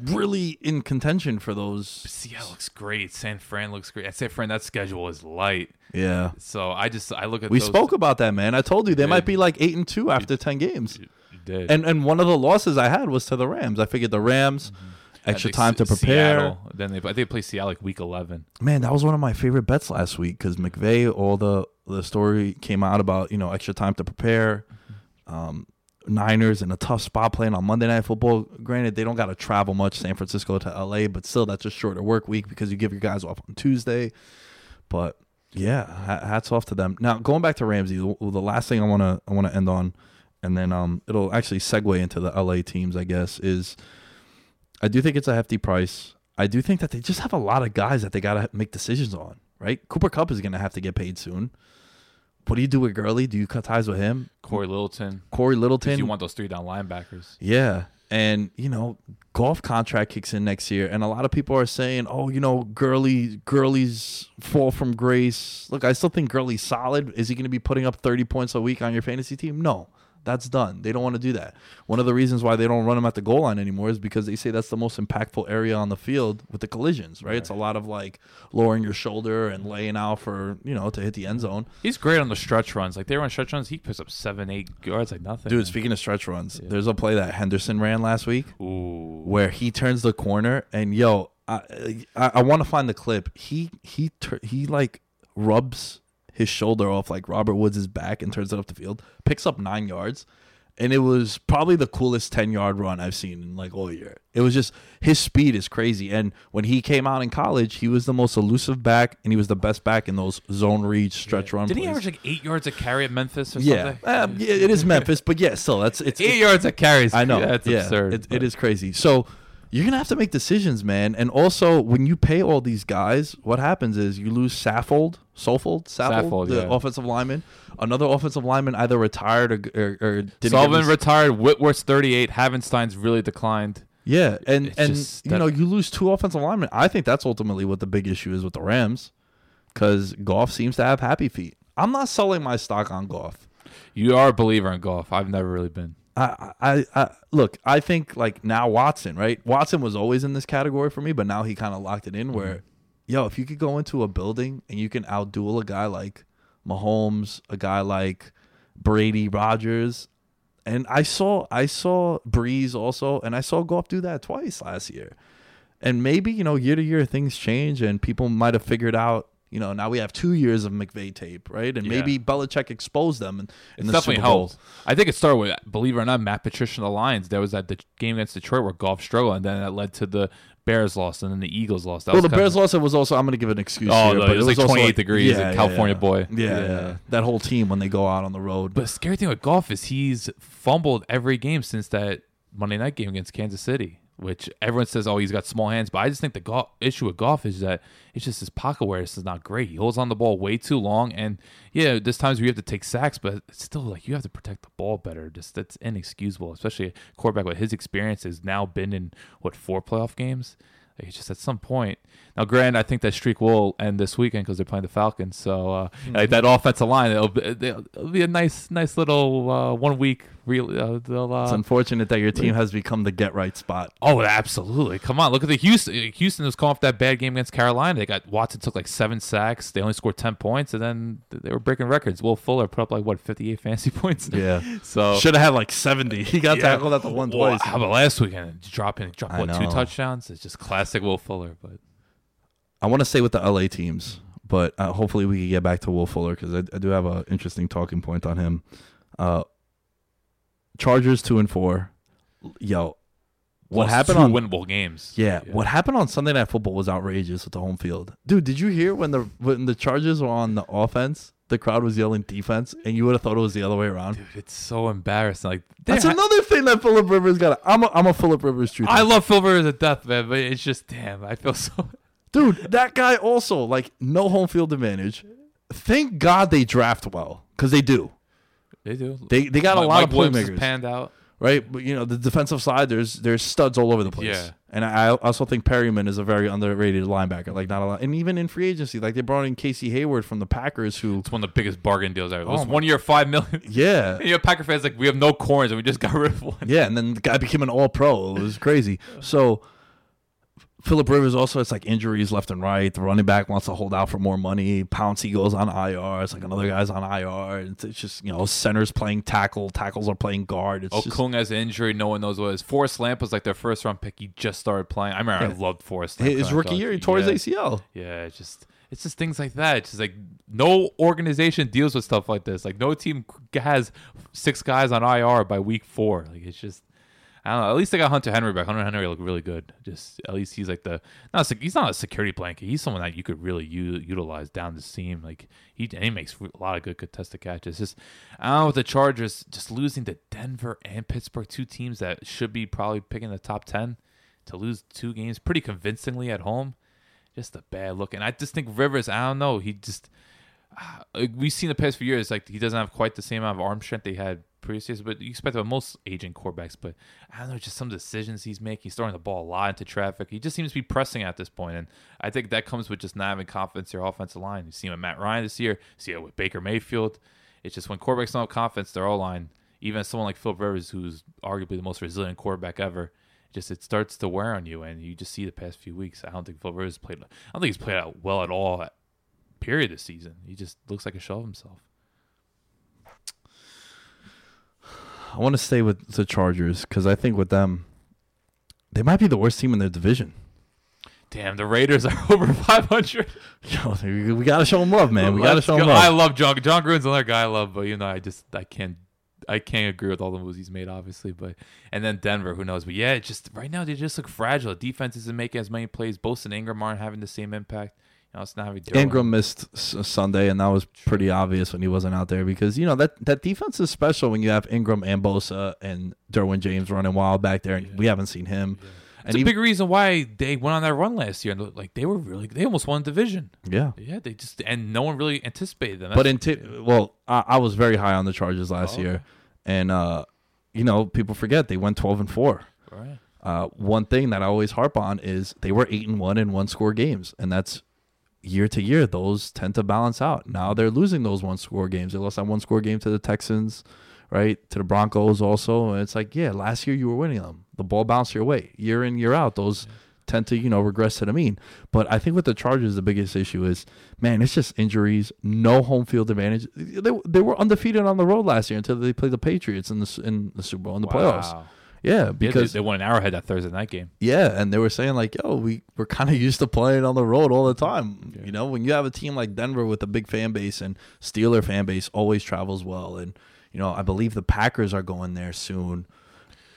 really in contention for those. Seattle looks great. San Fran looks great. At San Fran, that schedule is light. Yeah. So I just I look at We those- spoke about that, man. I told you they did. might be like eight and two after ten games. You did. And and one of the losses I had was to the Rams. I figured the Rams, I extra time to prepare. Seattle, then they I think they play Seattle like week eleven. Man, that was one of my favorite bets last week because McVay, all the the story came out about you know extra time to prepare. Um, Niners in a tough spot playing on Monday Night Football. Granted, they don't got to travel much, San Francisco to LA, but still, that's a shorter work week because you give your guys off on Tuesday. But yeah, hats off to them. Now going back to Ramsey, the, the last thing I want to I want to end on, and then um it'll actually segue into the LA teams, I guess, is I do think it's a hefty price. I do think that they just have a lot of guys that they got to make decisions on, right? Cooper Kupp is going to have to get paid soon. What do you do with Gurley? Do you cut ties with him? Cory Littleton. Cory Littleton? you want those three down linebackers. yeah. And, you know, Goff contract kicks in next year. And a lot of people are saying, oh, you know, Gurley, Gurley's fall from grace. Look, I still think Gurley's solid. Is he going to be putting up 30 points a week on your fantasy team? No. That's done. They don't want to do that. One of the reasons why they don't run them at the goal line anymore is because they say that's the most impactful area on the field with the collisions, right? It's a lot of like lowering your shoulder and laying out for, you know, to hit the end zone. He's great on the stretch runs. Like they run stretch runs, he picks up seven, eight yards like nothing. Dude, speaking of stretch runs, there's a play that Henderson ran last week. Ooh. where he turns the corner and yo, I I, I want to find the clip. He he tur- he like rubs his shoulder off like Robert Woods' back and turns it up the field, picks up nine yards, and it was probably the coolest ten yard run I've seen in like all year. It was just his speed is crazy, and when he came out in college, he was the most elusive back, and he was the best back in those zone read stretch run. Didn't he plays. average like eight yards a carry at Memphis or yeah, something? Um, yeah, it is Memphis, but yeah, still that's it's *laughs* Eight yards a carry. I know. That's yeah, absurd. It, it is crazy. So you're gonna have to make decisions, man. And also, when you pay all these guys, what happens is you lose Saffold, Saffold, Saffold, Saffold, the yeah. offensive lineman. Another offensive lineman either retired or or, or didn't Sullivan his- retired. Whitworth's 38. Havenstein's really declined. yeah, and It's and just you that- know you lose two offensive linemen. I think that's ultimately what the big issue is with the Rams, because Goff seems to have happy feet. I'm not selling my stock on Goff. You are a believer in Goff. I've never really been. I, I, I look. I think like now Watson, right? Watson was always in this category for me, but now he kind of locked it in. Where, mm-hmm. yo, if you could go into a building and you can outduel a guy like Mahomes, a guy like Brady, Rodgers, and I saw I saw Brees also, and I saw Goff do that twice last year. And maybe you know year to year things change, and people might have figured out. You know, now we have two years of McVay tape, right? And Yeah. maybe Belichick exposed them. In, in It's the definitely helped. I think it started with, believe it or not, Matt Patricia and the Lions. There was that the game against Detroit where Goff struggled, and then that led to the Bears loss, and then the Eagles lost. That Well, was the Bears loss it was also. I'm going to give an excuse. Oh, here, no, but it was like also 28 degrees in California yeah. boy. Yeah, Yeah. yeah, that whole team when they go out on the road. But the scary thing with Goff is he's fumbled every game since that Monday night game against Kansas City. Which everyone says, oh, he's got small hands. But I just think the Goff, issue with Goff is that it's just his pocket awareness is not great. He holds on the ball way too long. And yeah, there's times where you have to take sacks, but it's still like you have to protect the ball better. Just that's inexcusable, especially a quarterback with his experience has now been in what four playoff games. Like it's just at some point. Now, granted, I think that streak will end this weekend because they're playing the Falcons. So, uh, like that offensive line, it'll be, it'll be a nice, nice little uh, one week. Real, uh, uh, It's unfortunate that your team has become the get right spot. Oh, absolutely! Come on, look at the Houston. Houston was coming off that bad game against Carolina. They got Watson took like seven sacks. They only scored ten points, and then they were breaking records. Will Fuller put up like what fifty eight fantasy *laughs* points. Yeah. *laughs* So Should have had like 70. He got Yeah. tackled at the one Well, twice. How about last weekend? Dropping, drop I what two touchdowns? It's just classic Will Fuller. But I want to stay with the LA teams, but uh, hopefully we can get back to Will Fuller because I, I do have an interesting talking point on him. Uh, Chargers two and four. Yo, what lost happened on winnable games? Yeah, what happened on Sunday Night Football was outrageous with the home field. Dude, did you hear when the when the Chargers were on the offense, the crowd was yelling defense, and you would have thought it was the other way around? Dude, it's so embarrassing. Like That's there- another thing that Philip Rivers got. I'm a, I'm a Philip Rivers truther. I love Phil Rivers to death, man. But it's just damn. I feel *laughs* so. Dude, that guy also like no home field advantage. Thank God they draft well because they do. They do. They they got a lot Mike of Williams playmakers, panned out. right? But you know the defensive side, there's there's studs all over the place. Yeah. And I also think Perryman is a very underrated linebacker. Like not a lot, and even in free agency, like they brought in Casey Hayward from the Packers, who It's one of the biggest bargain deals ever. It was Oh one year, five million. *laughs* yeah, *laughs* you know, Packer fans like we have no corners and we just got rid of one. Yeah, and then the guy became an all pro. It was crazy. So Philip Rivers also it's like injuries left and right. The running back wants to hold out for more money. Pouncey goes on IR. It's like another guy's on IR. It's, it's just you know centers playing tackle, tackles are playing guard. It's just, has an injury. No one knows what it is. Forrest Lamp was like their first round pick. He just started playing. I remember I Yeah. loved Forrest Lamp. his rookie year he tore yeah. his ACL. Yeah, it's just it's just things like that. It's just like no organization deals with stuff like this. Like no team has six guys on IR by week four. Like it's just I don't know. At least they got Hunter Henry back. Hunter Henry looked really good. Just at least he's like the not sec- he's not a security blanket. He's someone that you could really u- utilize down the seam. Like he he makes a lot of good contested catches. Just I don't know with the Chargers just losing to Denver and Pittsburgh, two teams that should be probably picking the top ten, to lose two games pretty convincingly at home just a bad look. And I just think Rivers, I don't know, he just ah, we've seen the past few years, like he doesn't have quite the same amount of arm strength they had but you expect with most aging quarterbacks. But I don't know, just some decisions he's making. He's throwing the ball a lot into traffic. He just seems to be pressing at this point, and I think that comes with just not having confidence in your offensive line. You see it with Matt Ryan this year. You see it with Baker Mayfield. It's just when quarterbacks don't have confidence, their O line, even someone like Philip Rivers, who's arguably the most resilient quarterback ever, just it starts to wear on you, and you just see the past few weeks. I don't think Philip Rivers played. I don't think he's played out well at all. Period. This season, he just looks like a shell of himself. I want to stay with the Chargers because I think with them, they might be the worst team in their division. Damn, the Raiders are *laughs* over 500. *laughs* Yo, we, we got to show them love, man. We got to Let's show them go. love. I love John. Jon Gruden's another guy I love, but you know, I just I can't I can't agree with all the moves he's made, obviously. But and then Denver, who knows? But yeah, just right now they just look fragile. Defense isn't making as many plays. Bosa and Ingram aren't having the same impact. You know, it's not. Ingram missed Sunday, and that was pretty obvious when he wasn't out there because you know that that defense is special when you have Ingram and Bosa and Derwin James running wild back there, and we haven't seen him. It's And a even- big reason why they went on that run last year. And like they were really, they almost won the division. yeah, Yeah, they just and no one really anticipated them. but in t- well, I, I was very high on the Chargers last Oh, year, and uh, you know people forget they went twelve and four. right. Uh, one thing that I always harp on is they were eight and one in one score games, and that's year to year. Those tend to balance out. Now they're losing those one score games. They lost that one score game to the Texans, right? To the Broncos also. And it's like, yeah, last year you were winning them. The ball bounced your way year in year out. Those tend to you know regress to the mean. But I think with the Chargers, the biggest issue is, man, it's just injuries, no home field advantage. They, they were undefeated on the road last year until they played the Patriots in the in the Super Bowl in the playoffs. Wow. Yeah, Yeah, they, because they won an Arrowhead that Thursday night game. yeah, and they were saying like, "Yo, we we're kind of used to playing on the road all the time." You know, when you have a team like Denver with a big fan base and Steeler fan base always travels well, and you know, I believe the Packers are going there soon.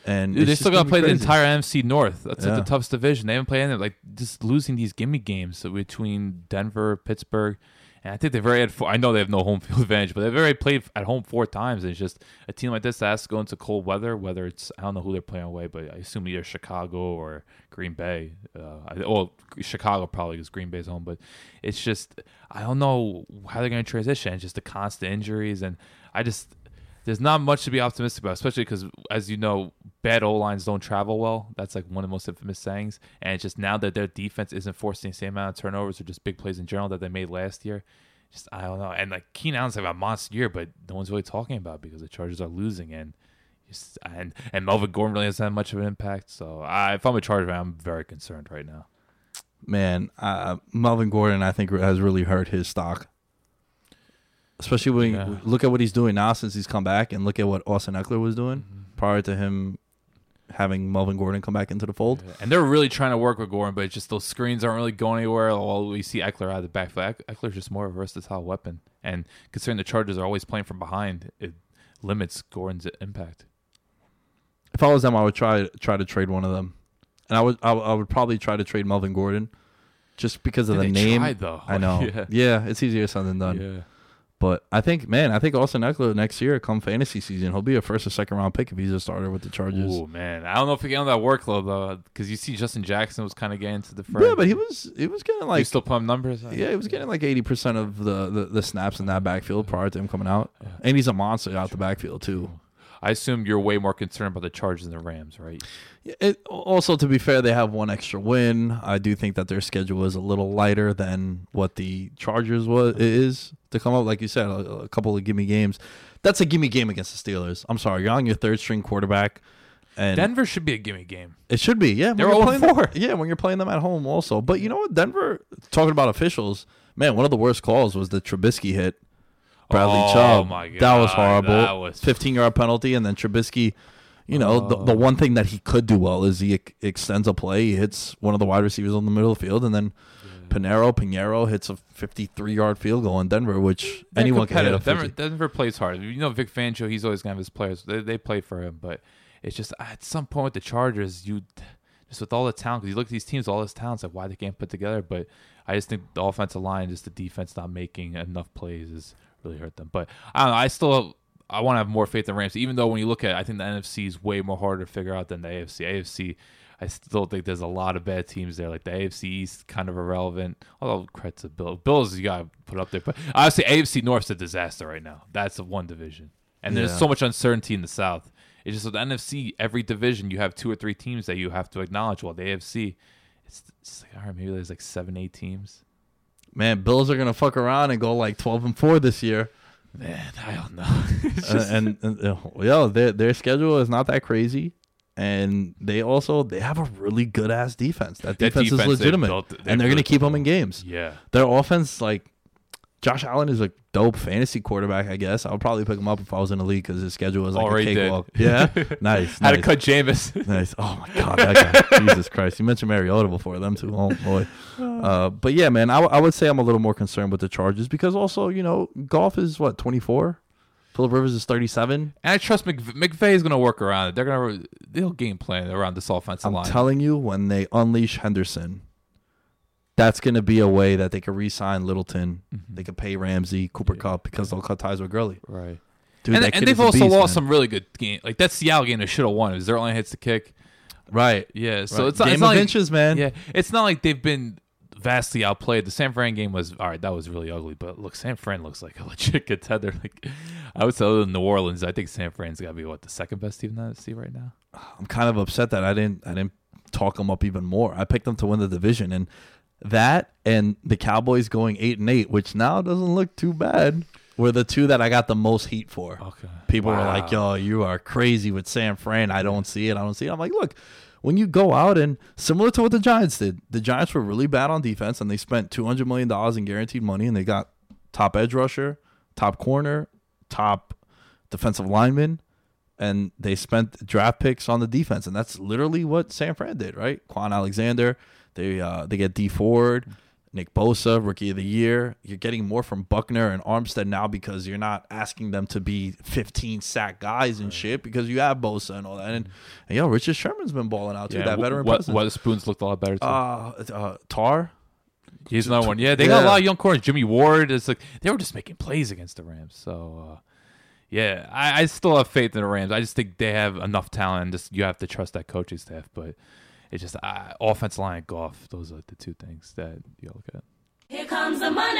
And Dude, they still got to play the entire NFC North. That's like the toughest division. They haven't played any. Like just losing these gimme games between Denver, Pittsburgh, And I think they've already had. Four, I know they have no home field *laughs* advantage, but they've already played at home four times. And it's just a team like this that has to go into cold weather. Whether it's I don't know who they're playing away, but I assume either Chicago or Green Bay. Uh, well, Chicago probably because Green Bay's home, but it's just I don't know how they're going to transition. It's just the constant injuries, and I just there's not much to be optimistic about, especially because, as you know, bad O lines don't travel well. That's like one of the most infamous sayings. And it's just now that their defense isn't forcing the same amount of turnovers or just big plays in general that they made last year. Just I don't know. And like Keenan Allen's having a monster year, but no one's really talking about it because the Chargers are losing and. Just, and and Melvin Gordon really hasn't had much of an impact. So I, if I'm a Charger fan, I'm very concerned right now. Man, uh, Melvin Gordon, I think, has really hurt his stock. Especially when Yeah. you look at what he's doing now since he's come back, and look at what Austin Ekeler was doing Mm-hmm. prior to him having Melvin Gordon come back into the fold. And they're really trying to work with Gordon, but it's just those screens aren't really going anywhere. While we see Ekeler out of the backfield, Eck- Ekeler's just more of a versatile weapon. And considering the Chargers are always playing from behind, it limits Gordon's impact. If I was them, I would try try to trade one of them, and I would I, would- I would probably try to trade Melvin Gordon, just because of Yeah, the name. tried, though. I know. *laughs* Yeah. yeah. it's easier said than done. Yeah. But I think, man, I think Austin Ekeler next year, come fantasy season, he'll be a first or second round pick if he's a starter with the Chargers. Oh man, I don't know if he get on that workload though, because you see Justin Jackson was kind of getting to the fray. yeah, but he was he was getting like still put him numbers. yeah, he was getting like eighty percent of the, the the snaps in that backfield prior to him coming out, and he's a monster out the backfield too. I assume you're way more concerned about the Chargers than the Rams, right? It, also, to be fair, they have one extra win. I do think that their schedule is a little lighter than what the Chargers was is to come up. Like you said, a, a couple of gimme games. That's a gimme game against the Steelers. I'm sorry, you're on your third string quarterback, and Denver should be a gimme game. it should be. Yeah, when They're you're playing four. Yeah, when you're playing them at home, also. But you know what, Denver? Talking about officials, man, one of the worst calls was the Trubisky hit. Bradley Oh, Chubb. my that was horrible. that was- 15 yard penalty, and then Trubisky. You know, the, the oh. one thing that he could do well is he ex- extends a play. He hits one of the wide receivers on the middle of the field, and then Piñeiro, Piñeiro hits a 53 yard field goal in Denver, which They're anyone can hit. Denver, 50. Denver plays hard. You know, Vic Fangio, he's always gonna have his players. They, they play for him, but it's just at some point with the Chargers, you just with all the talent. Because you look at these teams, all this talent, it's like why they can't put together. But I just think the offensive line, just the defense not making enough plays, is really hurt them. But I don't know. I still I want to have more faith in Rams, even though when you look at, it, I think the NFC is way more harder to figure out than the AFC. AFC. I still think there's a lot of bad teams there. Like the AFC East, kind of irrelevant. Although credit to Bill, Bills you gotta put up there. But honestly, AFC North's a disaster right now. That's the one division, and there's Yeah. so much uncertainty in the South. It's just with the NFC, every division you have two or three teams that you have to acknowledge. While the AFC, it's, it's like, all right, maybe there's like seven, eight teams. Man, Bills are going to fuck around and go like 12 and 4 this year. Man, I don't know. *laughs* Uh, and, and uh, yo, their their schedule is not that crazy, and they also they have a really good ass defense. That defense, defense is they legitimate, built- they and they're gonna keep them in games. yeah. Their offense, like Josh Allen, is a dope fantasy quarterback. I guess I would probably pick him up if I was in the league because his schedule was like Already a cakewalk. Yeah, *laughs* nice. To nice. cut Jameis. *laughs* Nice. Oh my god, that guy. *laughs* Jesus Christ. You mentioned Mariota before them too. Oh boy. Uh, but yeah, man, I, w- I would say I'm a little more concerned with the Chargers because also, you know, Goff is what 24. Philip Rivers is 37. And I trust Mc, McVay is going to work around it. They're going to they'll game plan around this offensive line. I'm telling you, when they unleash Henderson, that's going to be a way that they could re-sign Littleton. Mm-hmm. They could pay Ramsey, Cooper Kupp because they'll cut ties with Gurley. right. Dude, and and they've also beast, lost man. some really good games. Like that Seattle game they should have won. It was their only hits to kick. right. Yeah. So right. it's not, game it's not of like, inches, man. Yeah. It's not like they've been vastly outplayed. The San Fran game was all right. That was really ugly. But look, San Fran looks like a *laughs* legit contender. Like I would say, other than New Orleans, I think San Fran's got to be what the second best team in the NFC right now. I'm kind of upset that I didn't I didn't talk them up even more. I picked them to win the division, and that and the Cowboys going eight and eight, which now doesn't look too bad, were the two that I got the most heat for. Okay. People were like, "Yo, you are crazy with San Fran. I don't see it. I don't see it." I'm like, "Look, when you go out and similar to what the Giants did, the Giants were really bad on defense, and they spent 200 million dollars in guaranteed money, and they got top edge rusher, top corner, top defensive lineman." and they spent draft picks on the defense, and that's literally what San Fran did, right? Kwon Alexander, they uh, they get Dee Ford, Nick Bosa, rookie of the year. You're getting more from Buckner and Armstead now because you're not asking them to be 15 sack guys and shit because you have Bosa and all that. And, and yo, Richard Sherman's been balling out too. that veteran what, presence. what spoons looked a lot better too. Uh, uh, Tar, He's another one. Yeah, they got a lot of young corners. Jimmy Ward is like they were just making plays against the Rams. So uh, yeah, I, I still have faith in the Rams. I just think they have enough talent. And just you have to trust that coaching staff. But it's just uh, offense line, Goff. Those are the two things that you look at. Here comes the money.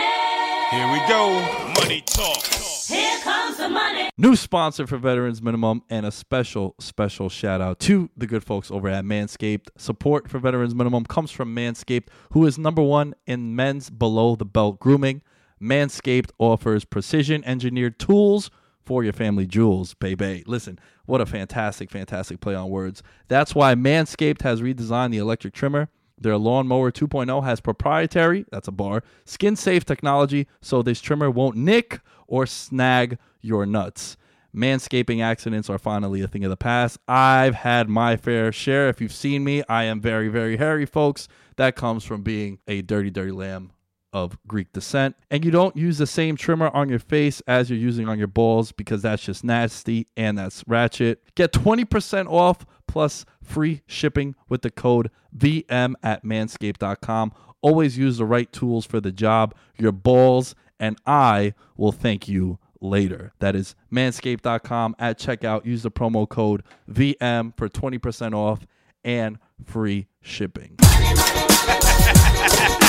Here we go. Money talk. Here comes the money. New sponsor for Veterans Minimum and a special, special shout out to the good folks over at Manscaped. Support for Veterans Minimum comes from Manscaped, who is number one in men's below the belt grooming. Manscaped offers precision engineered tools for your family jewels, baby. Listen, what a fantastic, fantastic play on words. That's why Manscaped has redesigned the electric trimmer. Their lawnmower 2.0 has proprietary, that's a bar, skin safe technology, so this trimmer won't nick or snag your nuts. Manscaping accidents are finally a thing of the past. I've had my fair share. If you've seen me, I am very, very hairy, folks. That comes from being a dirty, dirty lamb of Greek descent. And you don't use the same trimmer on your face as you're using on your balls because that's just nasty and that's ratchet. Get 20% off plus free shipping with the code VM at manscaped.com. Always use the right tools for the job. Your balls and I will thank you later. That is manscaped.com at checkout. Use the promo code VM for 20% off and free shipping. *laughs*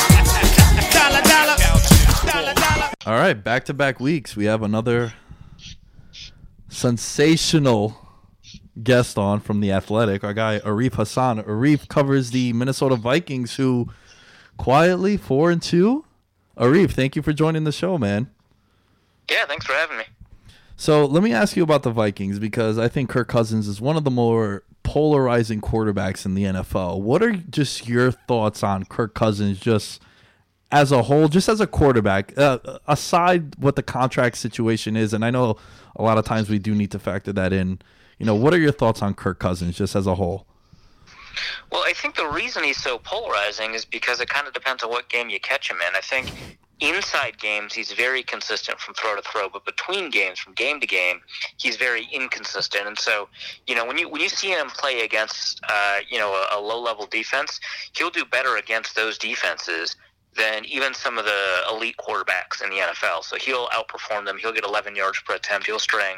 Dollar, dollar. Dollar, dollar. All right, back to back weeks. We have another sensational guest on from the Athletic. Our guy Arif Hassan. Arif covers the Minnesota Vikings, who quietly four and two. Arif, thank you for joining the show, man. Yeah, thanks for having me. So let me ask you about the Vikings because I think Kirk Cousins is one of the more polarizing quarterbacks in the NFL. What are just your thoughts on Kirk Cousins just as a whole, just as a quarterback, uh, aside what the contract situation is? And I know a lot of times we do need to factor that in. You know, what are your thoughts on Kirk Cousins just as a whole? Well, I think the reason he's so polarizing is because it kind of depends on what game you catch him in. I think inside games he's very consistent from throw to throw, but between games, from game to game, he's very inconsistent. And so, you know, when you when you see him play against, uh, you know, a, a low level defense, he'll do better against those defenses than even some of the elite quarterbacks in the NFL. So he'll outperform them. He'll get 11 yards per attempt. He'll string,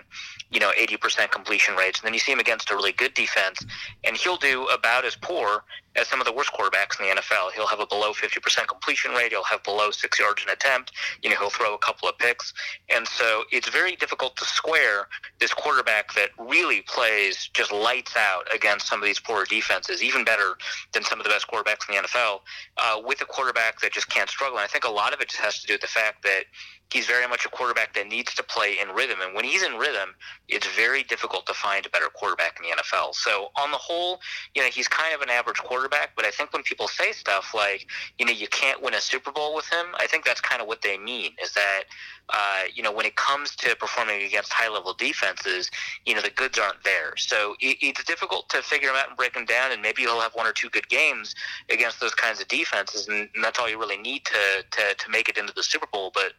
you know, 80% completion rates. And then you see him against a really good defense, and he'll do about as poor as some of the worst quarterbacks in the NFL. He'll have a below 50% completion rate. He'll have below six yards an attempt. You know, he'll throw a couple of picks. And so it's very difficult to square this quarterback that really plays just lights out against some of these poorer defenses, even better than some of the best quarterbacks in the NFL, uh, with a quarterback that just can't struggle. And I think a lot of it just has to do with the fact that he's very much a quarterback that needs to play in rhythm. And when he's in rhythm, it's very difficult to find a better quarterback in the NFL. So on the whole, you know, he's kind of an average quarterback. But I think when people say stuff like, you know, you can't win a Super Bowl with him, I think that's kind of what they mean. Is that, uh, you know, when it comes to performing against high level defenses, you know, the goods aren't there. So it, it's difficult to figure him out and break him down. And maybe he'll have one or two good games against those kinds of defenses, and, and that's all you really need to, to to make it into the Super Bowl. But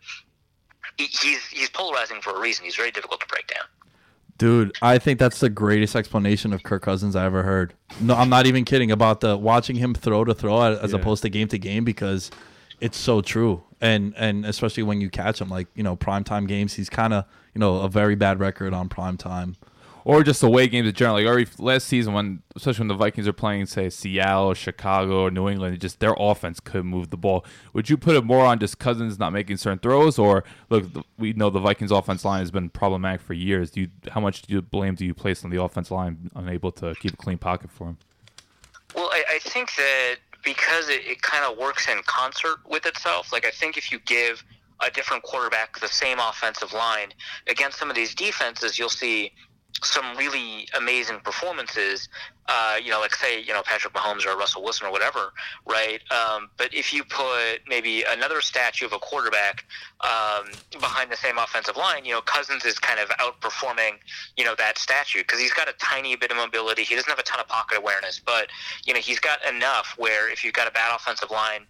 he- he's he's polarizing for a reason. He's very difficult to break down. Dude, I think that's the greatest explanation of Kirk Cousins I ever heard. No, I'm not even kidding about the watching him throw to throw as Yeah. opposed to game to game because it's so true. And and especially when you catch him like, you know, primetime games, he's kind of, you know, a very bad record on primetime. Or just away games in general. Like last season, when especially when the Vikings are playing, say Seattle, Chicago, or New England, just their offense could move the ball. Would you put it more on just Cousins not making certain throws, or look, we know the Vikings offense line has been problematic for years. Do you how much do you blame do you place on the offense line unable to keep a clean pocket for him? Well, I, I think that because it, it kind of works in concert with itself. Like I think if you give a different quarterback the same offensive line against some of these defenses, you'll see some really amazing performances. Uh, you know, like say, you know, Patrick Mahomes or Russell Wilson or whatever, right? Um, but if you put maybe another statue of a quarterback um, behind the same offensive line, you know, Cousins is kind of outperforming, you know, that statue because he's got a tiny bit of mobility. He doesn't have a ton of pocket awareness, but you know, he's got enough where if you've got a bad offensive line,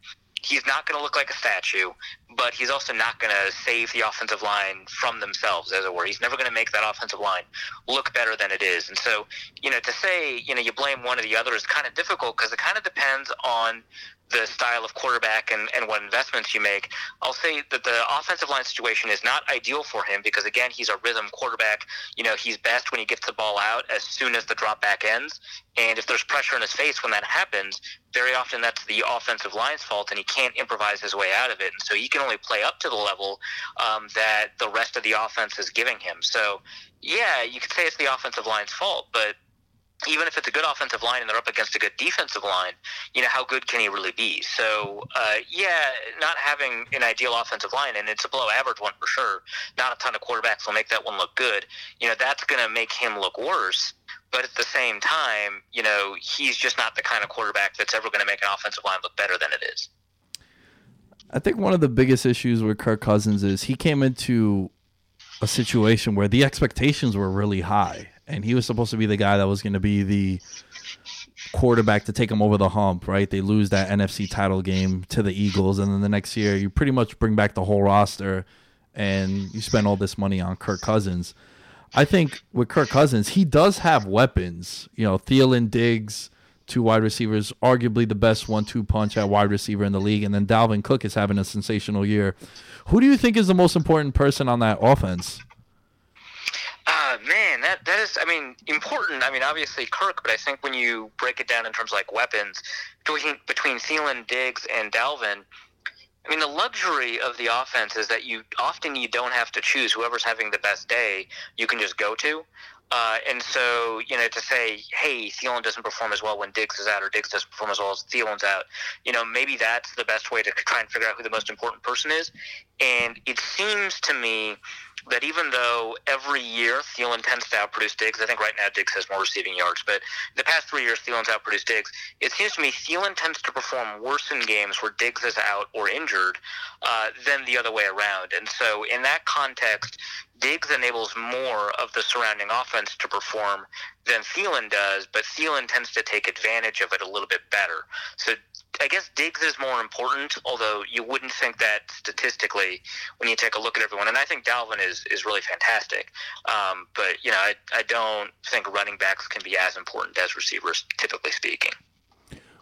he's not going to look like a statue, but he's also not going to save the offensive line from themselves, as it were. He's never going to make that offensive line look better than it is. And so, you know, to say, you know, you blame one or the other is kind of difficult because it kind of depends on the style of quarterback and, and what investments you make. I'll say that the offensive line situation is not ideal for him because again he's a rhythm quarterback. You know he's best when he gets the ball out as soon as the drop back ends, and if there's pressure in his face when that happens, very often that's the offensive line's fault, and he can't improvise his way out of it. And so he can only play up to the level um, that the rest of the offense is giving him. So yeah, you could say it's the offensive line's fault, but even if it's a good offensive line and they're up against a good defensive line, you know, how good can he really be? So, uh, yeah, not having an ideal offensive line, and it's a below average one for sure. Not a ton of quarterbacks will make that one look good. You know, that's going to make him look worse. But at the same time, you know, he's just not the kind of quarterback that's ever going to make an offensive line look better than it is. I think one of the biggest issues with Kirk Cousins is he came into a situation where the expectations were really high and he was supposed to be the guy that was going to be the quarterback to take him over the hump, right? They lose that NFC title game to the Eagles, and then the next year you pretty much bring back the whole roster and you spend all this money on Kirk Cousins. I think with Kirk Cousins, he does have weapons. You know, Thielen, Diggs, two wide receivers, arguably the best one-two punch at wide receiver in the league, and then Dalvin Cook is having a sensational year. Who do you think is the most important person on that offense? Man, that that is, I mean, important. I mean, obviously Kirk, but I think when you break it down in terms of like weapons between between Thielen, Diggs, and Dalvin, I mean, the luxury of the offense is that you often you don't have to choose whoever's having the best day. You can just go to. Uh, and so, you know, to say, hey, Thielen doesn't perform as well when Diggs is out, or Diggs doesn't perform as well as Thielen's out, you know, maybe that's the best way to try and figure out who the most important person is. And it seems to me that even though every year Thielen tends to outproduce Diggs, I think right now Diggs has more receiving yards, but the past three years Thielen's outproduced Diggs. It seems to me Thielen tends to perform worse in games where Diggs is out or injured uh, than the other way around. And so in that context, Diggs enables more of the surrounding offense to perform than Thielen does, but Thielen tends to take advantage of it a little bit better. So I guess Diggs is more important, although you wouldn't think that statistically when you take a look at everyone. And I think Dalvin is, is really fantastic. Um, but, you know, I, I don't think running backs can be as important as receivers, typically speaking.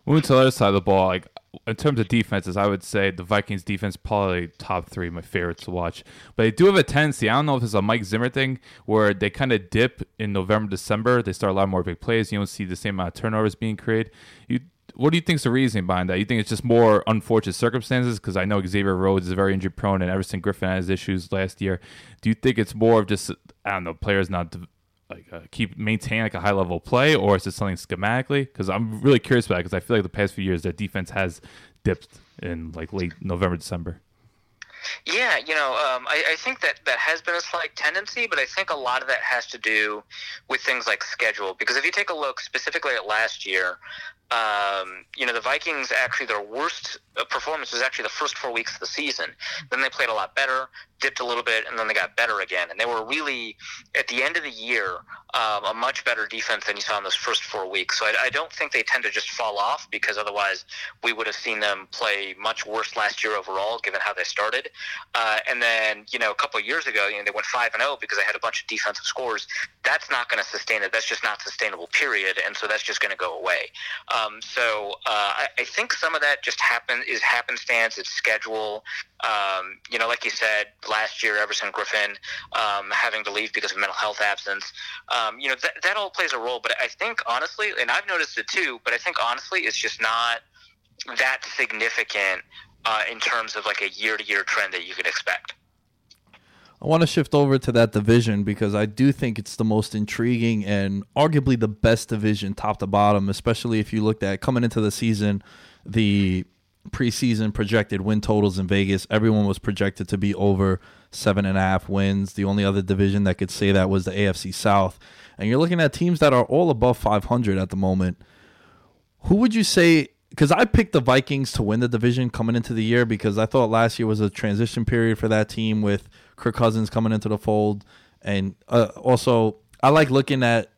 Moving to the other side of the ball, like in terms of defenses, I would say the Vikings defense probably top three, my favorites to watch. But they do have a tendency. I don't know if it's a Mike Zimmer thing where they kind of dip in November, December. They start a lot more big plays. You don't see the same amount of turnovers being created. You, what do you think is the reason behind that? You think it's just more unfortunate circumstances? Because I know Xavier Rhodes is very injury prone, and Everson Griffen had his issues last year. Do you think it's more of just I don't know players not like uh, keep maintain like a high level play, or is it something schematically? Because I'm really curious about it because I feel like the past few years their defense has dipped in like late November, December. Yeah, you know, um, I, I think that that has been a slight tendency, but I think a lot of that has to do with things like schedule. Because if you take a look specifically at last year, um, you know, the Vikings actually their worst uh, performance was actually the first four weeks of the season. Then they played a lot better, dipped a little bit, and then they got better again. And they were really at the end of the year um, a much better defense than you saw in those first four weeks. So I, I don't think they tend to just fall off because otherwise we would have seen them play much worse last year overall, given how they started. Uh, and then you know a couple of years ago, you know they went five and zero because they had a bunch of defensive scores. That's not going to sustain it. That's just not sustainable. Period. And so that's just going to go away. Um, so uh, I, I think some of that just happen is happenstance. It's schedule. Um, you know, like you said last year, Everson Griffen um, having to leave because of mental health absence. Um, you know, that that all plays a role. But I think honestly, and I've noticed it too. But I think honestly, it's just not that significant uh, in terms of like a year-to-year trend that you could expect. I want to shift over to that division because I do think it's the most intriguing and arguably the best division, top to bottom. Especially if you looked at coming into the season, the preseason projected win totals in Vegas. Everyone was projected to be over seven and a half wins. The only other division that could say that was the AFC South. And you're looking at teams that are all above 500 at the moment. Who would you say? Because I picked the Vikings to win the division coming into the year because I thought last year was a transition period for that team with Kirk Cousins coming into the fold. And uh, also, I like looking at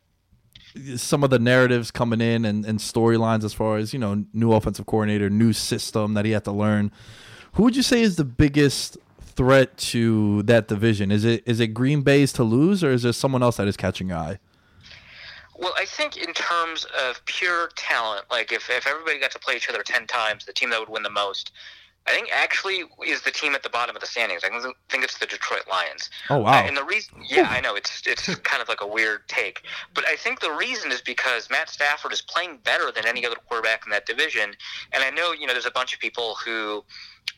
some of the narratives coming in and, and storylines as far as, you know, new offensive coordinator, new system that he had to learn. Who would you say is the biggest threat to that division? Is it is it Green Bay's to lose or is there someone else that is catching your eye? Well, I think in terms of pure talent, like if, if everybody got to play each other 10 times, the team that would win the most, I think actually is the team at the bottom of the standings. I think it's the Detroit Lions. Oh wow! Uh, and the reason, yeah, I know it's it's *laughs* kind of like a weird take, but I think the reason is because Matt Stafford is playing better than any other quarterback in that division. And I know you know there's a bunch of people who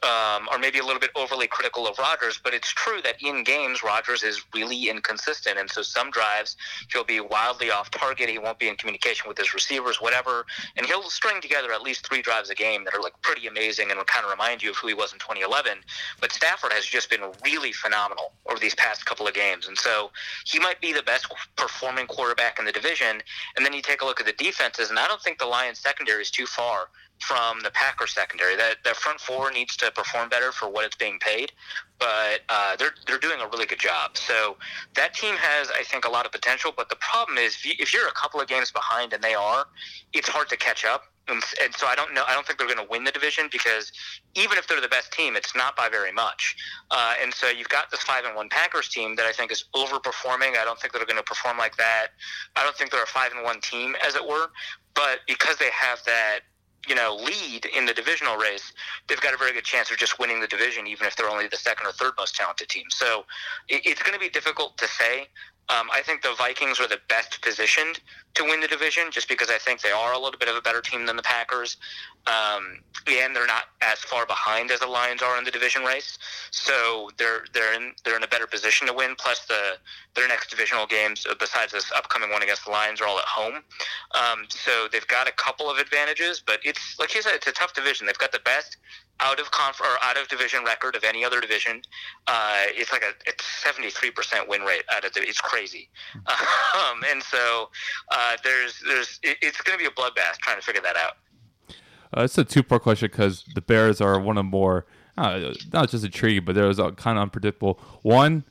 um, are maybe a little bit overly critical of Rodgers, but it's true that in games Rodgers is really inconsistent, and so some drives he'll be wildly off target. He won't be in communication with his receivers, whatever, and he'll string together at least three drives a game that are like pretty amazing and will kind of remind you of who he was in 2011. But Stafford has just been really phenomenal over these past couple of games, and so he might be the best performing quarterback in the division. And then you take a look at the defenses, and I don't think the Lions secondary is too far from the Packers secondary. That that front four needs to perform better for what it's being paid, but uh, they're they're doing a really good job. So that team has, I think, a lot of potential. But the problem is, if you're a couple of games behind, and they are, it's hard to catch up. And, and so I don't know. I don't think they're going to win the division because even if they're the best team, it's not by very much. Uh, and so you've got this five and one Packers team that I think is overperforming. I don't think they're going to perform like that. I don't think they're a five and one team, as it were. But because they have that you know, lead in the divisional race, they've got a very good chance of just winning the division, even if they're only the second or third most talented team. So it, it's going to be difficult to say. Um, I think the Vikings are the best positioned to win the division, just because I think they are a little bit of a better team than the Packers, um, and they're not as far behind as the Lions are in the division race. So they're they're in they're in a better position to win. Plus, the their next divisional games, uh, besides this upcoming one against the Lions, are all at home. Um, so they've got a couple of advantages, but it's like you said, it's a tough division. They've got the best out of conf- or out of division record of any other division. Uh, it's like a it's seventy three percent win rate out of the, it's crazy, *laughs* um, and so uh, there's there's it, it's going to be a bloodbath trying to figure that out. Uh, it's a two part question because the Bears are one of more uh, not just intriguing, but they're kind of unpredictable. One.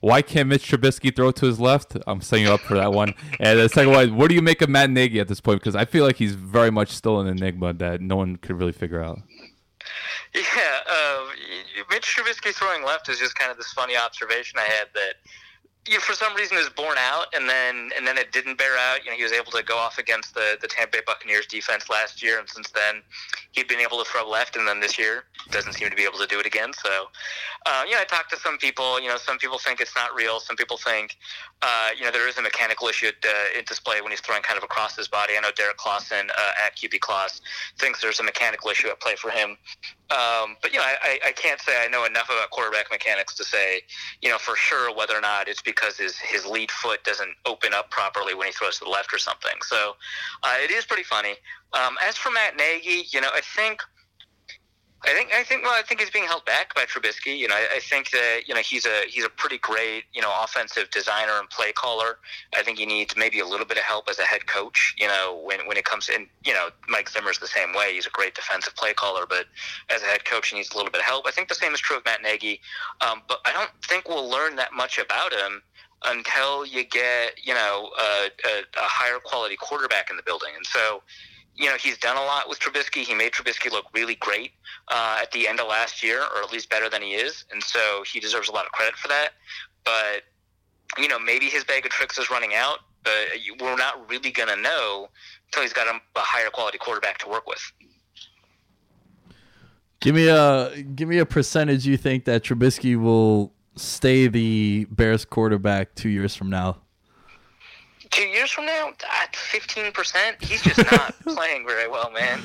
Why can't Mitch Trubisky throw to his left? I'm setting you up for that one. *laughs* And the second one, what do you make of Matt Nagy at this point? Because I feel like he's very much still an enigma that no one could really figure out. *laughs* Yeah, uh, Mitch Trubisky throwing left is just kind of this funny observation I had that you know, for some reason is borne out, and then and then it didn't bear out. You know, he was able to go off against the the Tampa Bay Buccaneers defense last year, and since then he'd been able to throw left, and then this year doesn't seem to be able to do it again. So, uh, you know, I talked to some people. You know, some people think it's not real. Some people think, uh, you know, there is a mechanical issue at, uh, in display when he's throwing kind of across his body. I know Derrik Klassen uh, at QB Claus thinks there's a mechanical issue at play for him. Um, but you know, I, I can't say I know enough about quarterback mechanics to say, you know, for sure whether or not it's because his his lead foot doesn't open up properly when he throws to the left or something. So uh, it is pretty funny. Um, as for Matt Nagy, you know, I think I think I think well I think he's being held back by Trubisky. You know, I, I, think that you know he's a he's a pretty great you know offensive designer and play caller. I think he needs maybe a little bit of help as a head coach. You know, when when it comes in, you know, Mike Zimmer's the same way. He's a great defensive play caller, but as a head coach, he needs a little bit of help. I think the same is true of Matt Nagy, um, but I don't think we'll learn that much about him until you get you know a, a, a higher quality quarterback in the building, and so you know, he's done a lot with Trubisky. He made Trubisky look really great uh, at the end of last year, or at least better than he is, and so he deserves a lot of credit for that. But you know, maybe his bag of tricks is running out, but we're not really going to know until he's got a, a higher quality quarterback to work with. Give me a give me a percentage you think that Trubisky will stay the Bears quarterback two years from now two years from now, at fifteen percent, he's just not *laughs* playing very well, man.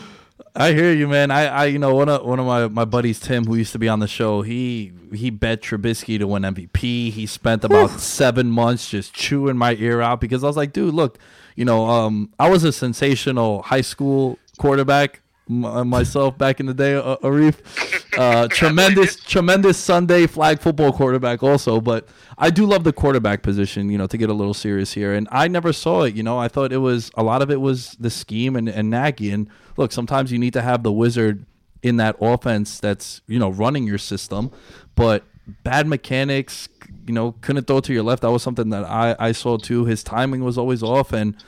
I hear you, man. I, I, you know, one of one of my, my buddies, Tim, who used to be on the show, he he bet Trubisky to win MVP. He spent about seven months just chewing my ear out because I was like, dude, look, you know, um, I was a sensational high school quarterback uh, myself back in the day, uh, Arif. Uh, *laughs* tremendous, tremendous Sunday flag football quarterback also. But I do love the quarterback position, you know, to get a little serious here. And I never saw it, you know. I thought it was a lot of it was the scheme and, and Nagy. And look, sometimes you need to have the wizard in that offense that's, you know, running your system. But bad mechanics, you know, couldn't throw to your left. That was something that I, I saw too. His timing was always off. And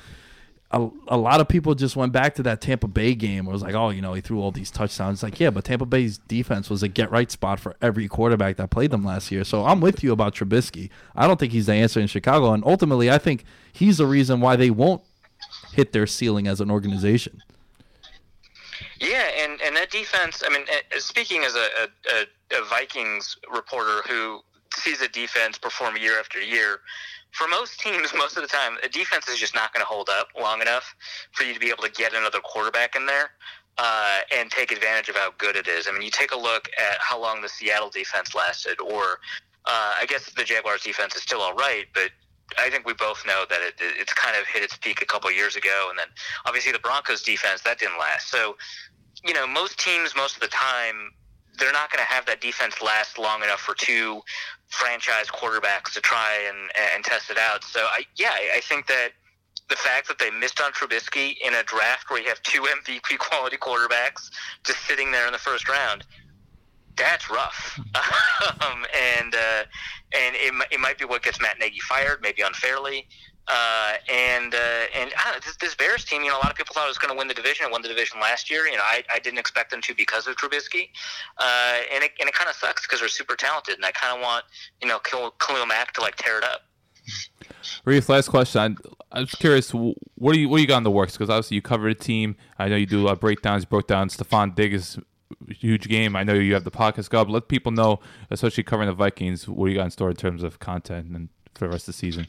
a, a lot of people just went back to that Tampa Bay game. It was like, oh, you know, he threw all these touchdowns. It's like, yeah, but Tampa Bay's defense was a get right spot for every quarterback that played them last year. So I'm with you about Trubisky. I don't think he's the answer in Chicago, and ultimately, I think he's the reason why they won't hit their ceiling as an organization. Yeah, and, and that defense. I mean, speaking as a, a, a Vikings reporter who sees a defense perform year after year, for most teams, most of the time, a defense is just not going to hold up long enough for you to be able to get another quarterback in there uh, and take advantage of how good it is. I mean, you take a look at how long the Seattle defense lasted, or uh, I guess the Jaguars defense is still all right, but I think we both know that it, it's kind of hit its peak a couple years ago, and then obviously the Broncos defense that didn't last. So, you know, most teams most of the time they're not going to have that defense last long enough for two franchise quarterbacks to try and and test it out. So, I yeah, I think that the fact that they missed on Trubisky in a draft where you have two *laughs* MVP quality quarterbacks just sitting there in the first round that's rough. *laughs* um, and uh, and it, it might be what gets Matt Nagy fired, maybe unfairly. Uh, and uh, and uh, this, this Bears team, you know, a lot of people thought it was going to win the division. It won the division last year. You know, I, I didn't expect them to because of Trubisky. Uh, and it and it kind of sucks because they're super talented, and I kind of want you know Khalil, Mack to like tear it up. Reef, last question. I, I was curious, what do you what do you got in the works? Because obviously you covered a team. I know you do uh, breakdowns. You broke down Stefon Diggs huge game. I know you have the podcast go. Let people know, especially covering the Vikings, what you got in store in terms of content and for the rest of the season.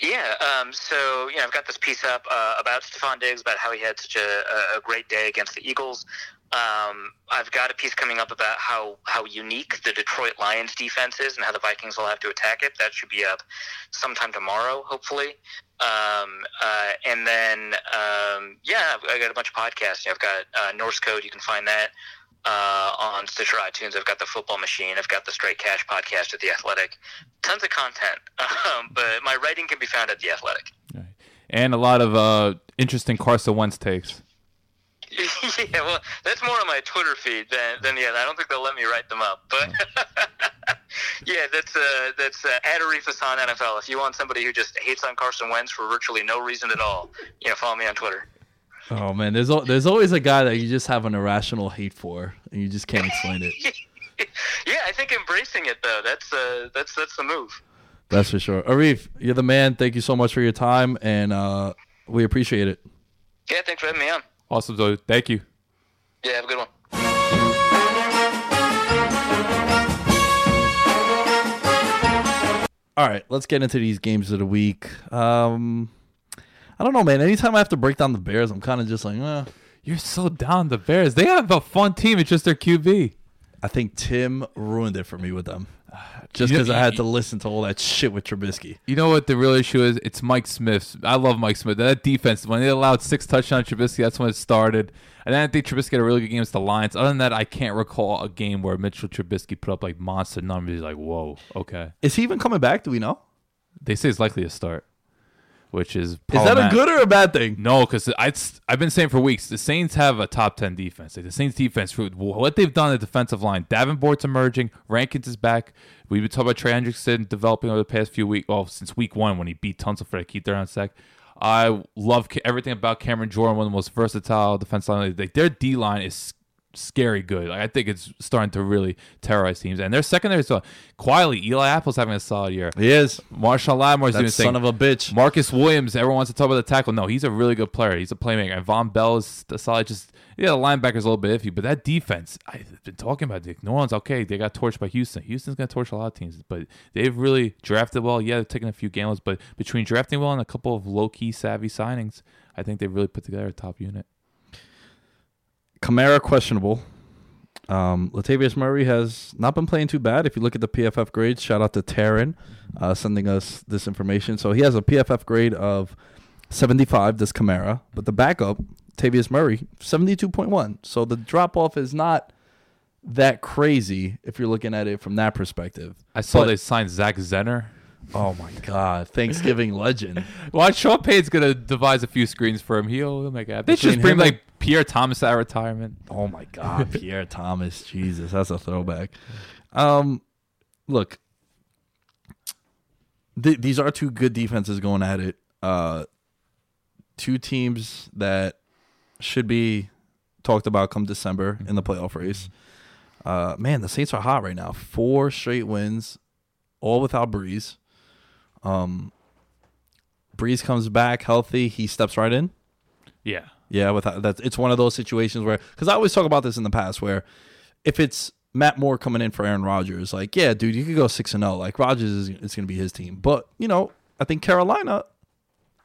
Yeah, um, so you know, I've got this piece up uh, about Stefon Diggs, about how he had such a, a great day against the Eagles. Um, I've got a piece coming up about how, how unique the Detroit Lions defense is and how the Vikings will have to attack it. That should be up sometime tomorrow, hopefully. Um, uh, and then, um, yeah, I've got a bunch of podcasts. I've got uh, Norse Code. You can find that uh, on Stitcher, iTunes. I've got the Football Machine. I've got the Straight Cash podcast at The Athletic. Tons of content. *laughs* Um, but my writing can be found at The Athletic. Right. And a lot of uh, interesting Carson Wentz takes. *laughs* yeah, well, that's more on my Twitter feed than, than yeah. I don't think they'll let me write them up, but *laughs* yeah, that's uh, that's uh, at Arif Hassan NFL. If you want somebody who just hates on Carson Wentz for virtually no reason at all, you know, follow me on Twitter. Oh man, there's al- there's always a guy that you just have an irrational hate for, and you just can't explain it. *laughs* yeah, I think embracing it though, that's uh, that's that's the move. That's for sure. Arif, you're the man. Thank you so much for your time, and uh, we appreciate it. Yeah, thanks for having me on. Awesome, Zoe. Thank you. Yeah, have a good one. All right, let's get into these games of the week. Um, I don't know, man. Anytime I have to break down the Bears, I'm kind of just like, eh. You're so down the Bears. They have a fun team. It's just their QB. I think Tim ruined it for me with them. *sighs* Just You know- because I had to listen to all that shit with Trubisky. You know what the real issue is? It's Mike Smith. I love Mike Smith. That defense, when they allowed six touchdowns to Trubisky, that's when it started. And then I think Trubisky had a really good game against the Lions. Other than that, I can't recall a game where Mitchell Trubisky put up like monster numbers. He's like, whoa, okay. Is he even coming back? Do we know? They say it's likely to start, which is Is that a good or a bad thing? No, because I've been saying for weeks the Saints have a top ten defense. Like the Saints defense, what they've done at the defensive line, Davenport's emerging, Rankins is back. We've been talking about Trey Hendrickson developing over the past few weeks, well, since week one when he beat Tunsil for that key third on sack. I love everything about Cameron Jordan, one of the most versatile defense line. Like their D line is scary good. Like, I think it's starting to really terrorize teams. And their secondary is uh, quietly. Eli Apple's having a solid year. He is. Marshon Lattimore's doing son thing. of a bitch. Marcus Williams, everyone wants to talk about the tackle. No, he's a really good player. He's a playmaker. And Vonn Bell is a solid. Just yeah, the linebacker's a little bit iffy, but that defense, I've been talking about. Dick. New Orleans, okay, they got torched by Houston. Houston's gonna torch a lot of teams, but they've really drafted well. Yeah, they've taken a few gambles, but between drafting well and a couple of low key savvy signings, I think they've really put together a top unit. Kamara questionable. Um, Latavius Murray has not been playing too bad. If you look at the PFF grades, shout out to Taryn uh, sending us this information. So he has a PFF grade of 75, this Kamara, but the backup, Tavius Murray, 72.1. So the drop off is not that crazy if you're looking at it from that perspective. I saw But- they signed Zach Zenner. Oh my God, Thanksgiving *laughs* legend. Well, Sean Payton's gonna devise a few screens for him. He'll, he'll make it. They should just bring like Pierre Thomas out of retirement. Oh my God, *laughs* Pierre Thomas, Jesus, that's a throwback. Um, look, th- these are two good defenses going at it. Uh, two teams that should be talked about come December in the playoff race. Uh, man, the Saints are hot right now. Four straight wins, all without Brees. Um, Brees comes back healthy, he steps right in. Yeah. Yeah, with that, it's one of those situations where because I always talk about this in the past where if it's Matt Moore coming in for Aaron Rodgers, like yeah, dude, you could go six and zero. Like Rodgers is it's going to be his team, but you know, I think Carolina.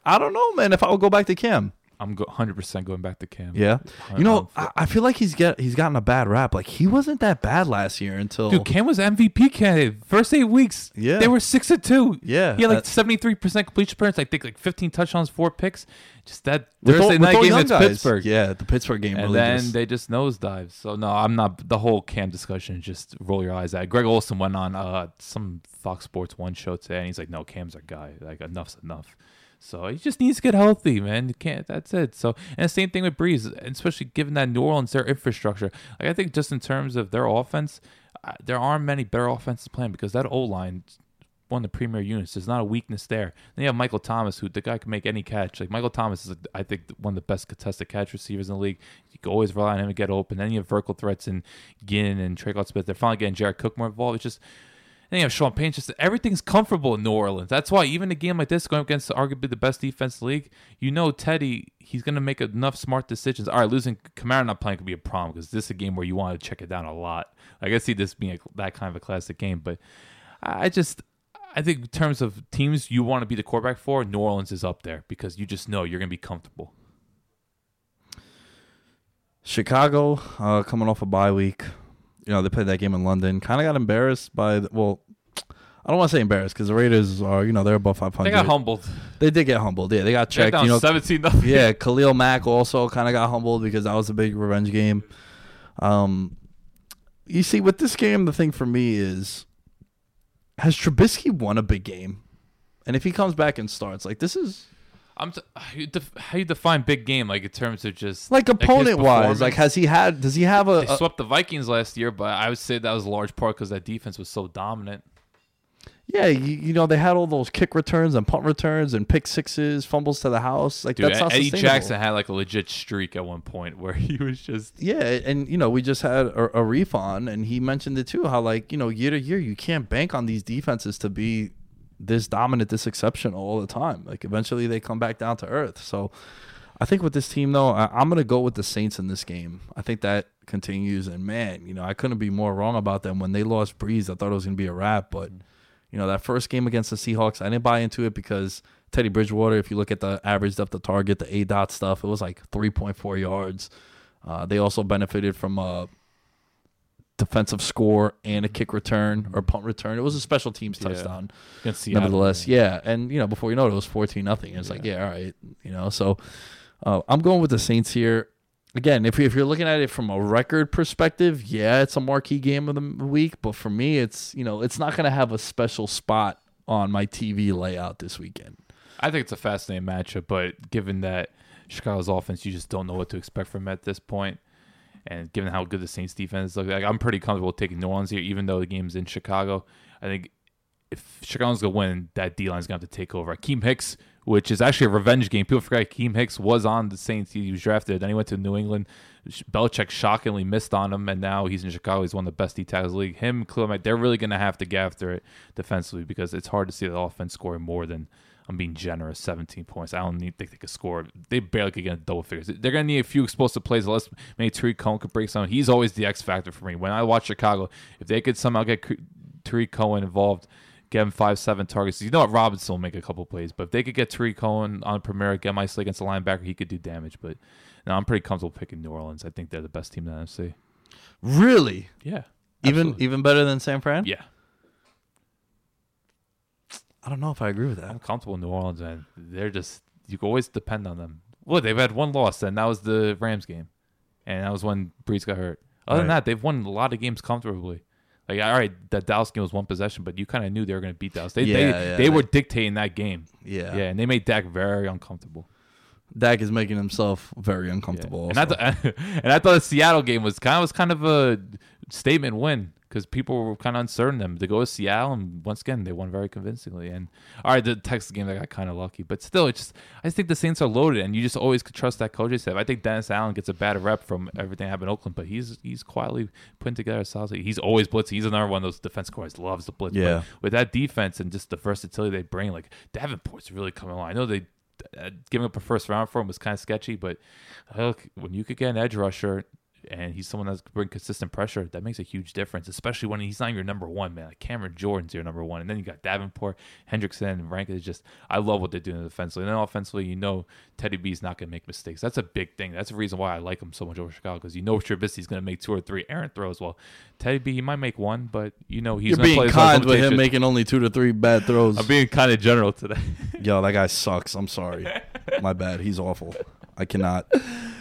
I don't know, man. If I would go back to Cam, I'm go- 100% going back to Cam. yeah, you know, I, I feel like he's get he's gotten a bad rap. Like he wasn't that bad last year until Dude, Cam was MVP candidate. First eight weeks, Yeah. they were six and two. Yeah, he had like that's- seventy three percent completion percentage. I think like fifteen touchdowns, four picks. Just that with all- night game against guys. Pittsburgh. Yeah, the Pittsburgh game and really then just, they just nosedive. So no, I'm not. The whole Cam discussion, just roll your eyes at. Greg Olsen went on uh, some Fox Sports One show today, and he's like, "No, Cam's our guy. Like enough's enough." So he just needs to get healthy, man. You can't. That's it. So and the same thing with Brees, especially given that New Orleans their infrastructure. Like I think just in terms of their offense, uh, there aren't many better offenses playing because that O line. One of the premier units. There's not a weakness there. Then you have Michael Thomas, who the guy can make any catch. Like Michael Thomas is, I think, one of the best contested catch receivers in the league. You can always rely on him to get open. Then you have vertical threats in Ginn and Trey Smith. They're finally getting Jared Cook more involved. It's just then you have Sean Payton. Just everything's comfortable in New Orleans. That's why even a game like this, going against arguably the best defense league, you know Teddy, he's going to make enough smart decisions. All right, losing Kamara not playing could be a problem because this is a game where you want to check it down a lot. Like I see this being a, that kind of a classic game, but I just. I think in terms of teams you want to be the quarterback for, New Orleans is up there because you just know you're going to be comfortable. Chicago uh, coming off a bye week. You know, they played that game in London. Kind of got embarrassed by, the, well, I don't want to say embarrassed because the Raiders are, you know, they're above 500. They got humbled. They did get humbled. Yeah, they got checked. down You know, 17 nothing. yeah, Khalil Mack also kind of got humbled because that was a big revenge game. Um, you see, with this game, the thing for me is, has Trubisky won a big game? And if he comes back and starts, like this is I'm t- how, you def- how you define big game, like in terms of just like opponent wise, like has he had? Does he have a? swept the Vikings last year, but I would say that was a large part because that defense was so dominant. yeah, you, you know they had all those kick returns and punt returns and pick sixes, fumbles to the house. Like Dude, that's not Eddie. Jackson had like a legit streak at one point where *laughs* he was just Yeah, and you know we just had a, a reef on, and he mentioned it too. How like you know year to year you can't bank on these defenses to be this dominant, this exceptional all the time. Like eventually they come back down to earth. So I think with this team though, I, I'm gonna go with the Saints in this game. I think that continues, and man, you know I couldn't be more wrong about them. When they lost Brees, I thought it was gonna be a wrap, but you know that first game against the Seahawks, I didn't buy into it because Teddy Bridgewater. If you look at the average depth of target, the aDOT stuff, it was like 3.4 yards. Uh, they also benefited from a defensive score and a kick return or punt return. It was a special teams Yeah. touchdown, nevertheless. Yeah, and you know before you know it, it was 14 nothing. It's like yeah, all right, you know. So uh, I'm going with the Saints here. Again, if, if you're looking at it from a record perspective, yeah, it's a marquee game of the week. But for me, it's you know it's not going to have a special spot on my TV layout this weekend. I think it's a fascinating matchup, but given that Chicago's offense, you just don't know what to expect from at this point. And given how good the Saints defense looks like, I'm pretty comfortable taking New Orleans here, even though the game's in Chicago. I think if Chicago's gonna win, that D line's gonna have to take over. Akiem Hicks, which is actually a revenge game. People forget Akiem Hicks was on the Saints. He was drafted. Then he went to New England. Belichick shockingly missed on him, and now he's in Chicago. He's one of the best D tackles league. Him, Khalil they're really gonna have to get after it defensively because it's hard to see the offense scoring more than I'm being generous, 17 points. I don't need think they could score. They barely could get double figures. They're gonna need a few explosive plays. Unless maybe Tarik Cohen could break some. He's always the X factor for me. When I watch Chicago, if they could somehow get Tarik Cohen involved, get him five, seven targets. You know what? Robinson will make a couple plays, but if they could get Tarik Cohen on Premier, get isolated against the linebacker, he could do damage. But no, I'm pretty comfortable picking New Orleans. I think they're the best team in the NFC. Really, Yeah, even absolutely. even better than San Fran. yeah. I don't know if I agree with that. I'm comfortable in New Orleans, and they're just you can always depend on them. Well, they've had one loss, and that was the Rams game, and that was when Brees got hurt. Other than that, they've won a lot of games comfortably. Like, all right, that Dallas game was one possession, but you kind of knew they were going to beat Dallas. They Yeah, they, yeah, they they- were dictating that game. Yeah, Yeah, and they made Dak very uncomfortable. Dak is making himself very Yeah. uncomfortable. And I thought, *laughs* and I thought the Seattle game was kind of was kind of a statement win because people were kind of uncertain them to go to Seattle, and once again they won very convincingly. And all right, the Texas game they got kind of lucky, but still, it's just I just think the Saints are loaded, and you just always could trust that coaching staff. I think Dennis Allen gets a bad rep from everything happened in Oakland, but he's he's quietly putting together a solid. He's always blitzing. He's another one of those defense coordinators loves the blitz. But Yeah. with that defense and just the versatility they bring, like Davenport's really coming along. I know they uh, giving up a first round for him was kind of sketchy, but uh, look, when you could get an edge rusher and he's someone that's bring consistent pressure, that makes a huge difference, especially when he's not your number one man. Like Cameron Jordan's your number one, and then you got Davenport, Hendrickson, and Rankin. Is just I love what they're doing defensively, and then offensively, you know Teddy B's not going to make mistakes. That's a big thing. That's the reason why I like him so much over Chicago because you know Trubisky's going to make two or three errant throws. Well, Teddy B he might make one, but you know he's You're being play kind with him making only two to three bad throws. I'm being kind of general today. Yo, that guy *laughs* sucks. I'm sorry. My bad. He's awful. I cannot.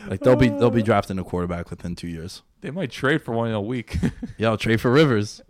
Like they'll be they'll be drafting a quarterback within two years. they might trade for one in a week. Yo, trade for Rivers.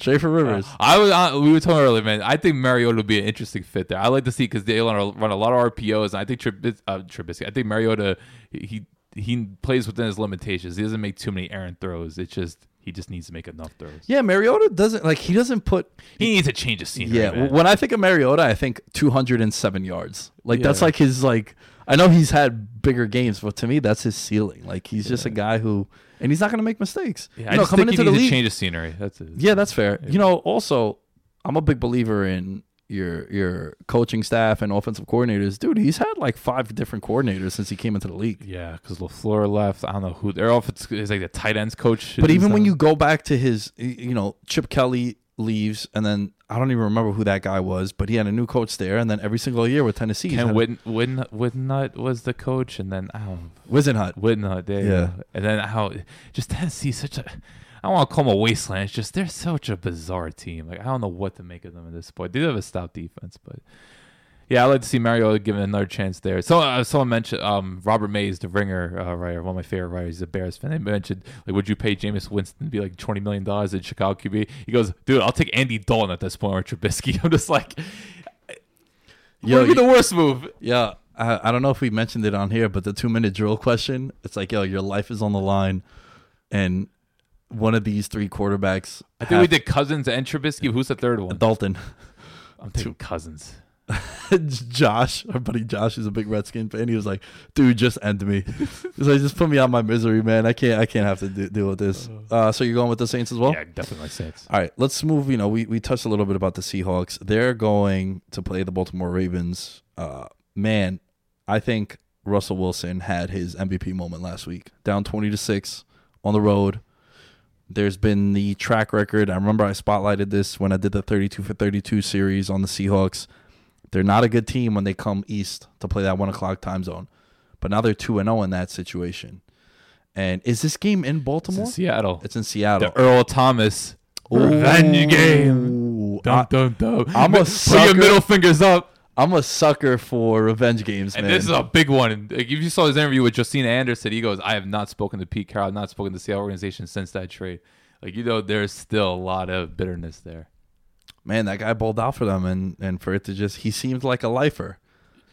Trade for Rivers. I was uh, we were talking earlier, man. I think Mariota would be an interesting fit there. I like to see because they run a, run a lot of RPOs, and I think Trubis, uh, Trubisky. I think Mariota he he plays within his limitations. He doesn't make too many errant throws. It's just he just needs to make enough throws. Yeah, Mariota doesn't like he doesn't put. He needs to change his scenery. Yeah, man. when I think of Mariota, I think 207 yards. Like that's like his like. I know he's had bigger games, but to me, that's his ceiling. Like he's just a guy who, and he's not going to make mistakes. yeah, you I know, just coming think he into the needs league. to change his scenery. That's. Yeah, that's fair. You know, also, I'm a big believer in your your coaching staff and offensive coordinators. Dude, he's had like five different coordinators since he came into the league. Yeah, because LaFleur left. I don't know who. Their offense is like the tight ends coach. But even when uh, you go back to his, you know, Chip Kelly leaves, and then I don't even remember who that guy was, but he had a new coach there, and then every single year with Tennessee, Ken Witten, Witten, Whitnut was the coach, and then um, I don't Wisenhut. Whitnut, there, Yeah. yeah. And then how just Tennessee such a I don't want to call them a wasteland. It's just they're such a bizarre team. Like I don't know what to make of them at this point. They do have a stout defense, but yeah, I like to see Mario given another chance there. So uh, someone mentioned um, Robert Mays, the Ringer uh, writer, one of my favorite writers. He's a Bears fan. They mentioned like, would you pay Jameis Winston to be like twenty million dollars in Chicago QB? He goes, dude, I'll take Andy Dalton at this point or Trubisky. *laughs* I'm just like, Yo, would be the worst move? Yeah, I, I don't know if we mentioned it on here, but the two minute drill question, it's like, yo, your life is on the line, and one of these three quarterbacks. I think we did Cousins and Trubisky. Who's the third one? Dalton. I'm taking Cousins. *laughs* Josh, our buddy Josh is a big Redskin fan. He was like, "Dude, just end me. *laughs* He's like, just put me out my misery, man. I can't, I can't have to do, deal with this." Uh, so you're going with the Saints as well? yeah, definitely Saints. All right, let's move. You know, we, we touched a little bit about the Seahawks. They're going to play the Baltimore Ravens. Uh, man, I think Russell Wilson had his MVP moment last week. Down twenty to six on the road. There's been the track record. I remember I spotlighted this when I did the 32 for 32 series on the Seahawks. They're not a good team when they come east to play that one o'clock time zone, but now they're two and zero in that situation. And is this game in It's Baltimore? in Seattle. It's in Seattle. the Earl Thomas revenge game. I- dum, dum. I'm a sucker. Put your middle fingers up. I'm a sucker for revenge games, man. And this is a big one. Like, if you saw his interview with Justina Anderson, he goes, I have not spoken to Pete Carroll, I've not spoken to the Seattle organization since that trade. Like, you know, there's still a lot of bitterness there. Man, that guy bowled out for them, and and for it to just he seemed like a lifer.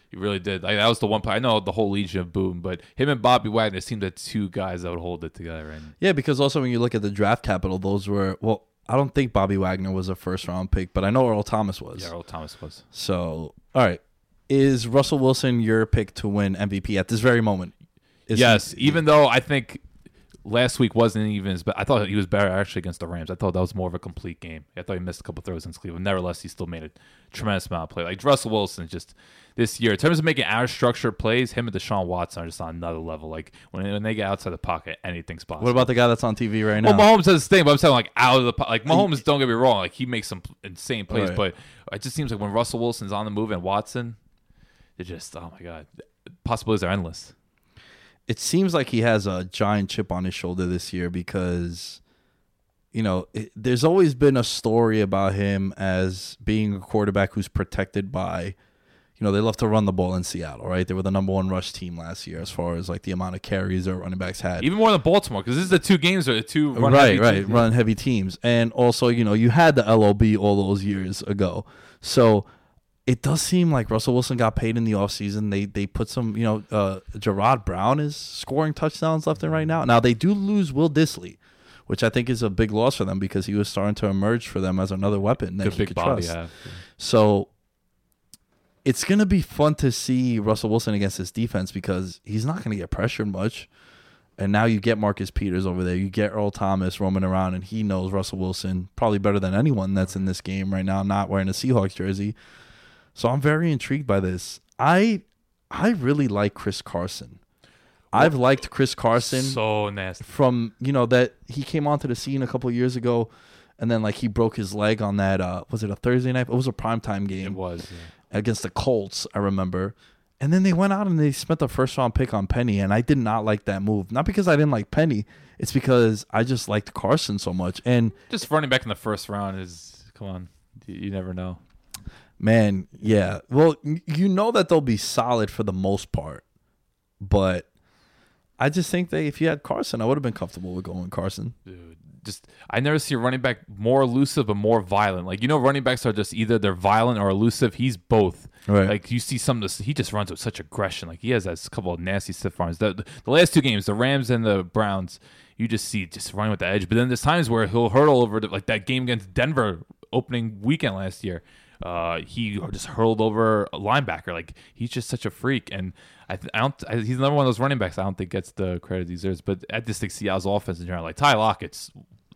He really did. Like, that was the one play. I know the whole Legion of Boom, but him and Bobby Wagner seemed the two guys that would hold it together. And Yeah, because also when you look at the draft capital, those were well. I don't think Bobby Wagner was a first round pick, but I know Earl Thomas was. yeah, Earl Thomas was. So, all right, is Russell Wilson your pick to win MVP at this very moment? Is he- yes, even though I think last week wasn't even as bad. I thought he was better actually against the Rams. I thought that was more of a complete game. I thought he missed a couple throws in Cleveland. Nevertheless, he still made a tremendous amount of play. Like Russell Wilson, just this year in terms of making out of structure plays, him and Deshaun Watson are just on another level. Like when, when they get outside the pocket, anything's possible. What about the guy that's on TV right now? Well, Mahomes does his thing, but I'm saying like out of the po- like Mahomes. Don't get me wrong, like he makes some insane plays, Right. but it just seems like when Russell Wilson's on the move and Watson, they're just oh my god, possibilities are endless. It seems like he has a giant chip on his shoulder this year because you know it, there's always been a story about him as being a quarterback who's protected by you know they love to run the ball in Seattle right? They were the number one rush team last year as far as like the amount of carries their running backs had. Even more than Baltimore, because this is the two games or the two run right heavy right teams. run heavy teams. And also you know you had the LOB all those years ago. So it does seem like Russell Wilson got paid in the offseason. They they put some, you know, uh Jaron Brown is scoring touchdowns left and right now. Now they do lose Will Dissly, which I think is a big loss for them because he was starting to emerge for them as another weapon that Good he could body. trust. Yeah. So it's going to be fun to see Russell Wilson against this defense because he's not going to get pressured much. And now you get Marcus Peters over there. You get Earl Thomas roaming around, and he knows Russell Wilson probably better than anyone that's in this game right now, not wearing a Seahawks jersey. So I'm very intrigued by this. I I really like Chris Carson. I've liked Chris Carson So nasty. from you know that he came onto the scene a couple of years ago, and then like he broke his leg on that. Uh, was it a Thursday night? It was a primetime game It was. yeah. against the Colts, I remember. And then they went out and they spent the first round pick on Penny, and I did not like that move. Not because I didn't like Penny, it's because I just liked Carson so much. And Just running back in the first round is come on. You never know. Man, yeah, well, you know that they'll be solid for the most part, but I just think that if you had Carson, I would have been comfortable with going Carson. Dude, just I never see a running back more elusive but more violent. Like you know, running backs are just either they're violent or elusive. He's both. Right. Like you see some of this, he just runs with such aggression. Like he has that couple of nasty stiff arms. The, the, the last two games, the Rams and the Browns, you just see just running with the edge. But then there's times where he'll hurdle over the, like that game against Denver opening weekend last year. Uh, he just hurled over a linebacker. Like he's just such a freak, and I, th- I don't. I, he's another one of those running backs. I don't think gets the credit he deserves. But I just think Seattle's offense in general, like Ty Lockett's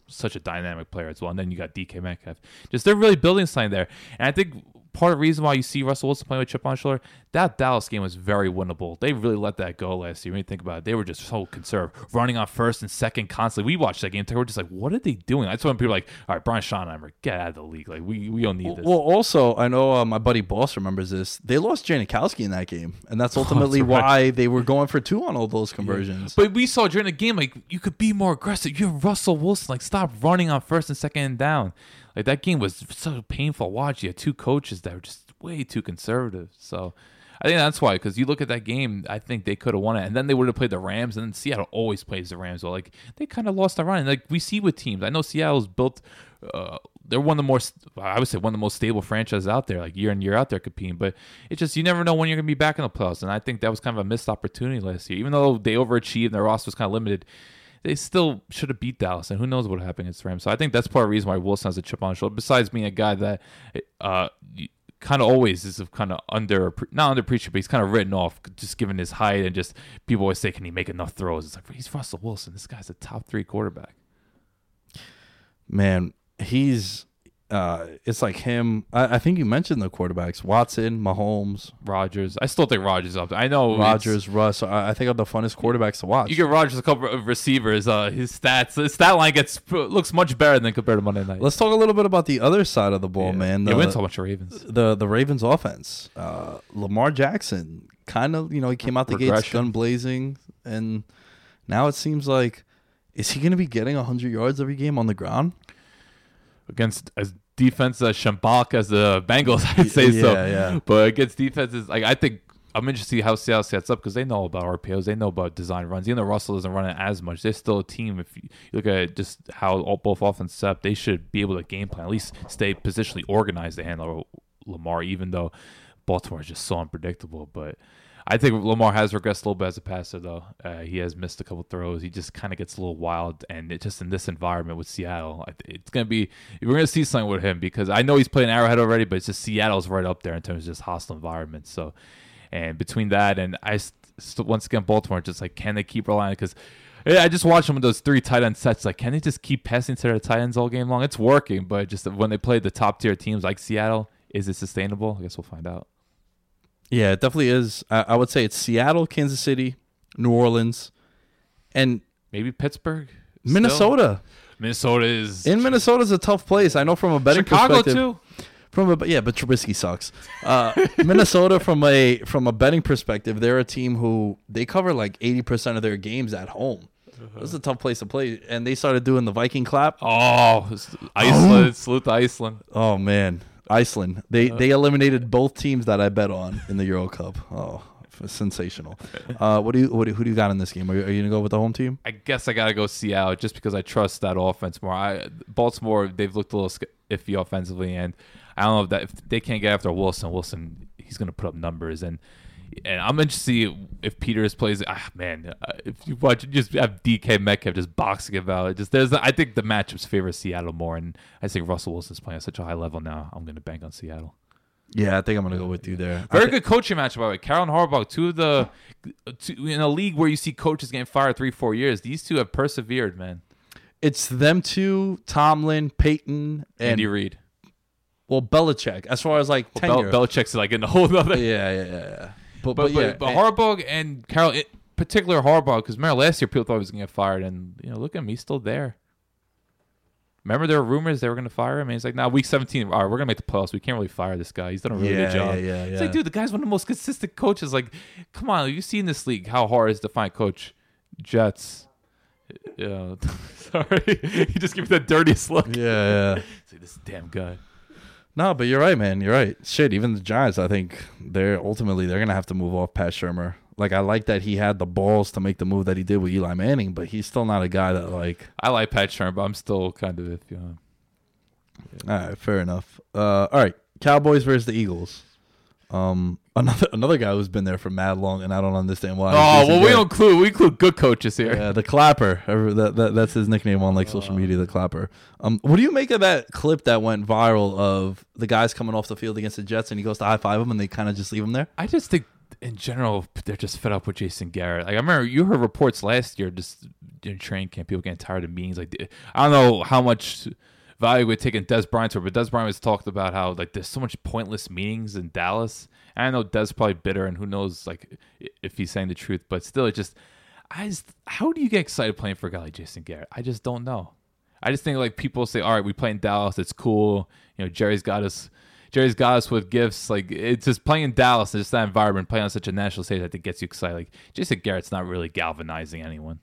such a dynamic player as well. And then you got DK Metcalf. Just they're really building something there. And I think part of the reason why you see Russell Wilson playing with chip on his shoulder, that Dallas game was very winnable. They really let that go last year. When you think about it, they were just so conserved, running on first and second constantly. We watched that game. Were just like, what are they doing? That's when people are like, all right, Brian Schottenheimer, get out of the league. Like we we don't need this. Well, also, I know uh, my buddy Boss remembers this. They lost Janikowski in that game, and that's *laughs* ultimately right. why they were going for two on all those conversions. But we saw during the game, like you could be more aggressive. You're Russell Wilson. Like stop running on first and second and down. Like that game was so painful to watch. You had two coaches that were just way too conservative. So I think that's why. Because you look at that game, I think they could have won it, and then they would have played the Rams. And then Seattle always plays the Rams. Well, like they kind of lost the run. Like we see with teams, I know Seattle's built. Uh, they're one of the more, I would say, one of the most stable franchises out there, like year in year out there competing. But it's just you never know when you're going to be back in the playoffs, and I think that was kind of a missed opportunity last year. Even though they overachieved and their roster was kind of limited, they still should have beat Dallas, and who knows what happened against the Rams. So I think that's part of the reason why Wilson has a chip on his shoulder. Besides being a guy that uh, kind of always is kind of under not underappreciated, but he's kind of written off just given his height and just people always say, can he make enough throws? It's like he's Russell Wilson. This guy's a top three quarterback. Man, he's. Uh, it's like him. I, I think you mentioned the quarterbacks: Watson, Mahomes, Rodgers. I still think Rodgers up. there. I know Rodgers, Russ. I, I think are the funnest quarterbacks to watch. You give Rodgers a couple of receivers. Uh, his stats, his stat line gets looks much better than compared to Monday night. Let's talk a little bit about the other side of the ball, yeah. man. They The, win so much Ravens. the the Ravens offense. Uh, Lamar Jackson kind of you know he came out the gates gun blazing, and now it seems like is he going to be getting hundred yards every game on the ground? Against as defense as shambolic as the Bengals, *laughs* I'd say so. Yeah, yeah. But against defenses, like I think I'm interested to see how Seattle sets up because they know about RPOs, they know about design runs. Even though Russell doesn't run it as much, they're still a team. If you look at just how all, both offenses set up, they should be able to game plan, at least stay positionally organized to handle Lamar. Even though Baltimore is just so unpredictable, but. I think Lamar has regressed a little bit as a passer, though. Uh, he has missed a couple throws. He just kind of gets a little wild, and it just in this environment with Seattle, it's gonna be we're gonna see something with him because I know he's playing Arrowhead already, but it's just Seattle's right up there in terms of just hostile environment. So, and between that and I, st- once again Baltimore, just like can they keep relying because. I just watched them with those three tight end sets. Like, can they just keep passing to their tight ends all game long? It's working, but just when they play the top tier teams like Seattle, is it sustainable? I guess we'll find out. Yeah, it definitely is. I, I would say it's Seattle, Kansas City, New Orleans, and Maybe Pittsburgh, still? Minnesota. Minnesota is In Minnesota is a tough place. I know from a betting Chicago perspective. too. From a yeah, but Trubisky sucks. Uh, *laughs* Minnesota from a from a betting perspective, they're a team who they cover like eighty percent of their games at home. This is a tough place to play, and they started doing the Viking clap. Oh, it's Iceland. Salute to Iceland. Oh man, Iceland. They they eliminated both teams that I bet on in the Euro Cup. Oh, sensational. Uh, what do you what do, who do you got in this game? Are you, are you gonna go with the home team? I guess I gotta go Seattle just because I trust that offense more. I Baltimore they've looked a little iffy offensively, and I don't know if that if they can't get after Wilson, Wilson he's gonna put up numbers, and And I'm interested to see if Peters plays. Ah, man, uh, if you watch, just have DK Metcalf just boxing about it. Just there's, I think the matchups favor Seattle more, and I think Russell Wilson's playing at such a high level now. I'm going to bank on Seattle. Yeah, I think I'm gonna go with you there. Very thi- good coaching match, by the way. Carroll and Harbaugh, two of the two, in a league where you see coaches getting fired three, four years. These two have persevered, man. It's them two, Tomlin, Payton, and Andy Reid, well Belichick. As far as like Bel- tenure. Belichick's like in a whole other. yeah, yeah, yeah, yeah. But, But, but, yeah, but and- Harbaugh and Carroll, in particular Harbaugh, because remember last year people thought he was going to get fired, and you know, look at him, he's still there. Remember there were rumors they were going to fire him, and he's like, "Now week 17, all right, we're going to make the playoffs. We can't really fire this guy. He's done a really Yeah, good job." yeah, yeah, yeah. It's like, dude, the guy's one of the most consistent coaches. Like, come on, you see in this league how hard it is to find coach. Jets. Yeah, *laughs* sorry, *laughs* he just gave me the dirtiest look. yeah, yeah. *laughs* See like, this damn guy. No, but you're right, man. You're right. Shit, even the Giants, I think they're ultimately they're gonna have to move off Pat Shurmur. Like I like that he had the balls to make the move that he did with Eli Manning, but he's still not a guy that like. I like Pat Shurmur, but I'm still kind of iffy on him. All right, fair enough. Uh, all right, Cowboys versus the Eagles. Um, another another guy who's been there for mad long, and I don't understand why. Oh Jason well, we Garrett. don't clue. we include good coaches here. Yeah, the clapper. That, that, that's his nickname on like social media, the clapper. Um, what do you make of that clip that went viral of the guys coming off the field against the Jets and he goes to high five them, and they kind of just leave him there? I just think in general they're just fed up with Jason Garrett. Like I remember you heard reports last year just in training camp, people getting tired of meetings. Like I don't know how much value we're taking Dez Bryant to, but Dez Bryant has talked about how like there's so much pointless meetings in Dallas. And I know Dez probably bitter, and who knows like if he's saying the truth, but still, it just I just how do you get excited playing for a guy like Jason Garrett? I just don't know. I just think like people say, all right, we play in Dallas, it's cool. You know, Jerry's got us. Jerry's got us with gifts. Like it's just playing in Dallas, and just that environment, playing on such a national stage, I think gets you excited. Like Jason Garrett's not really galvanizing anyone.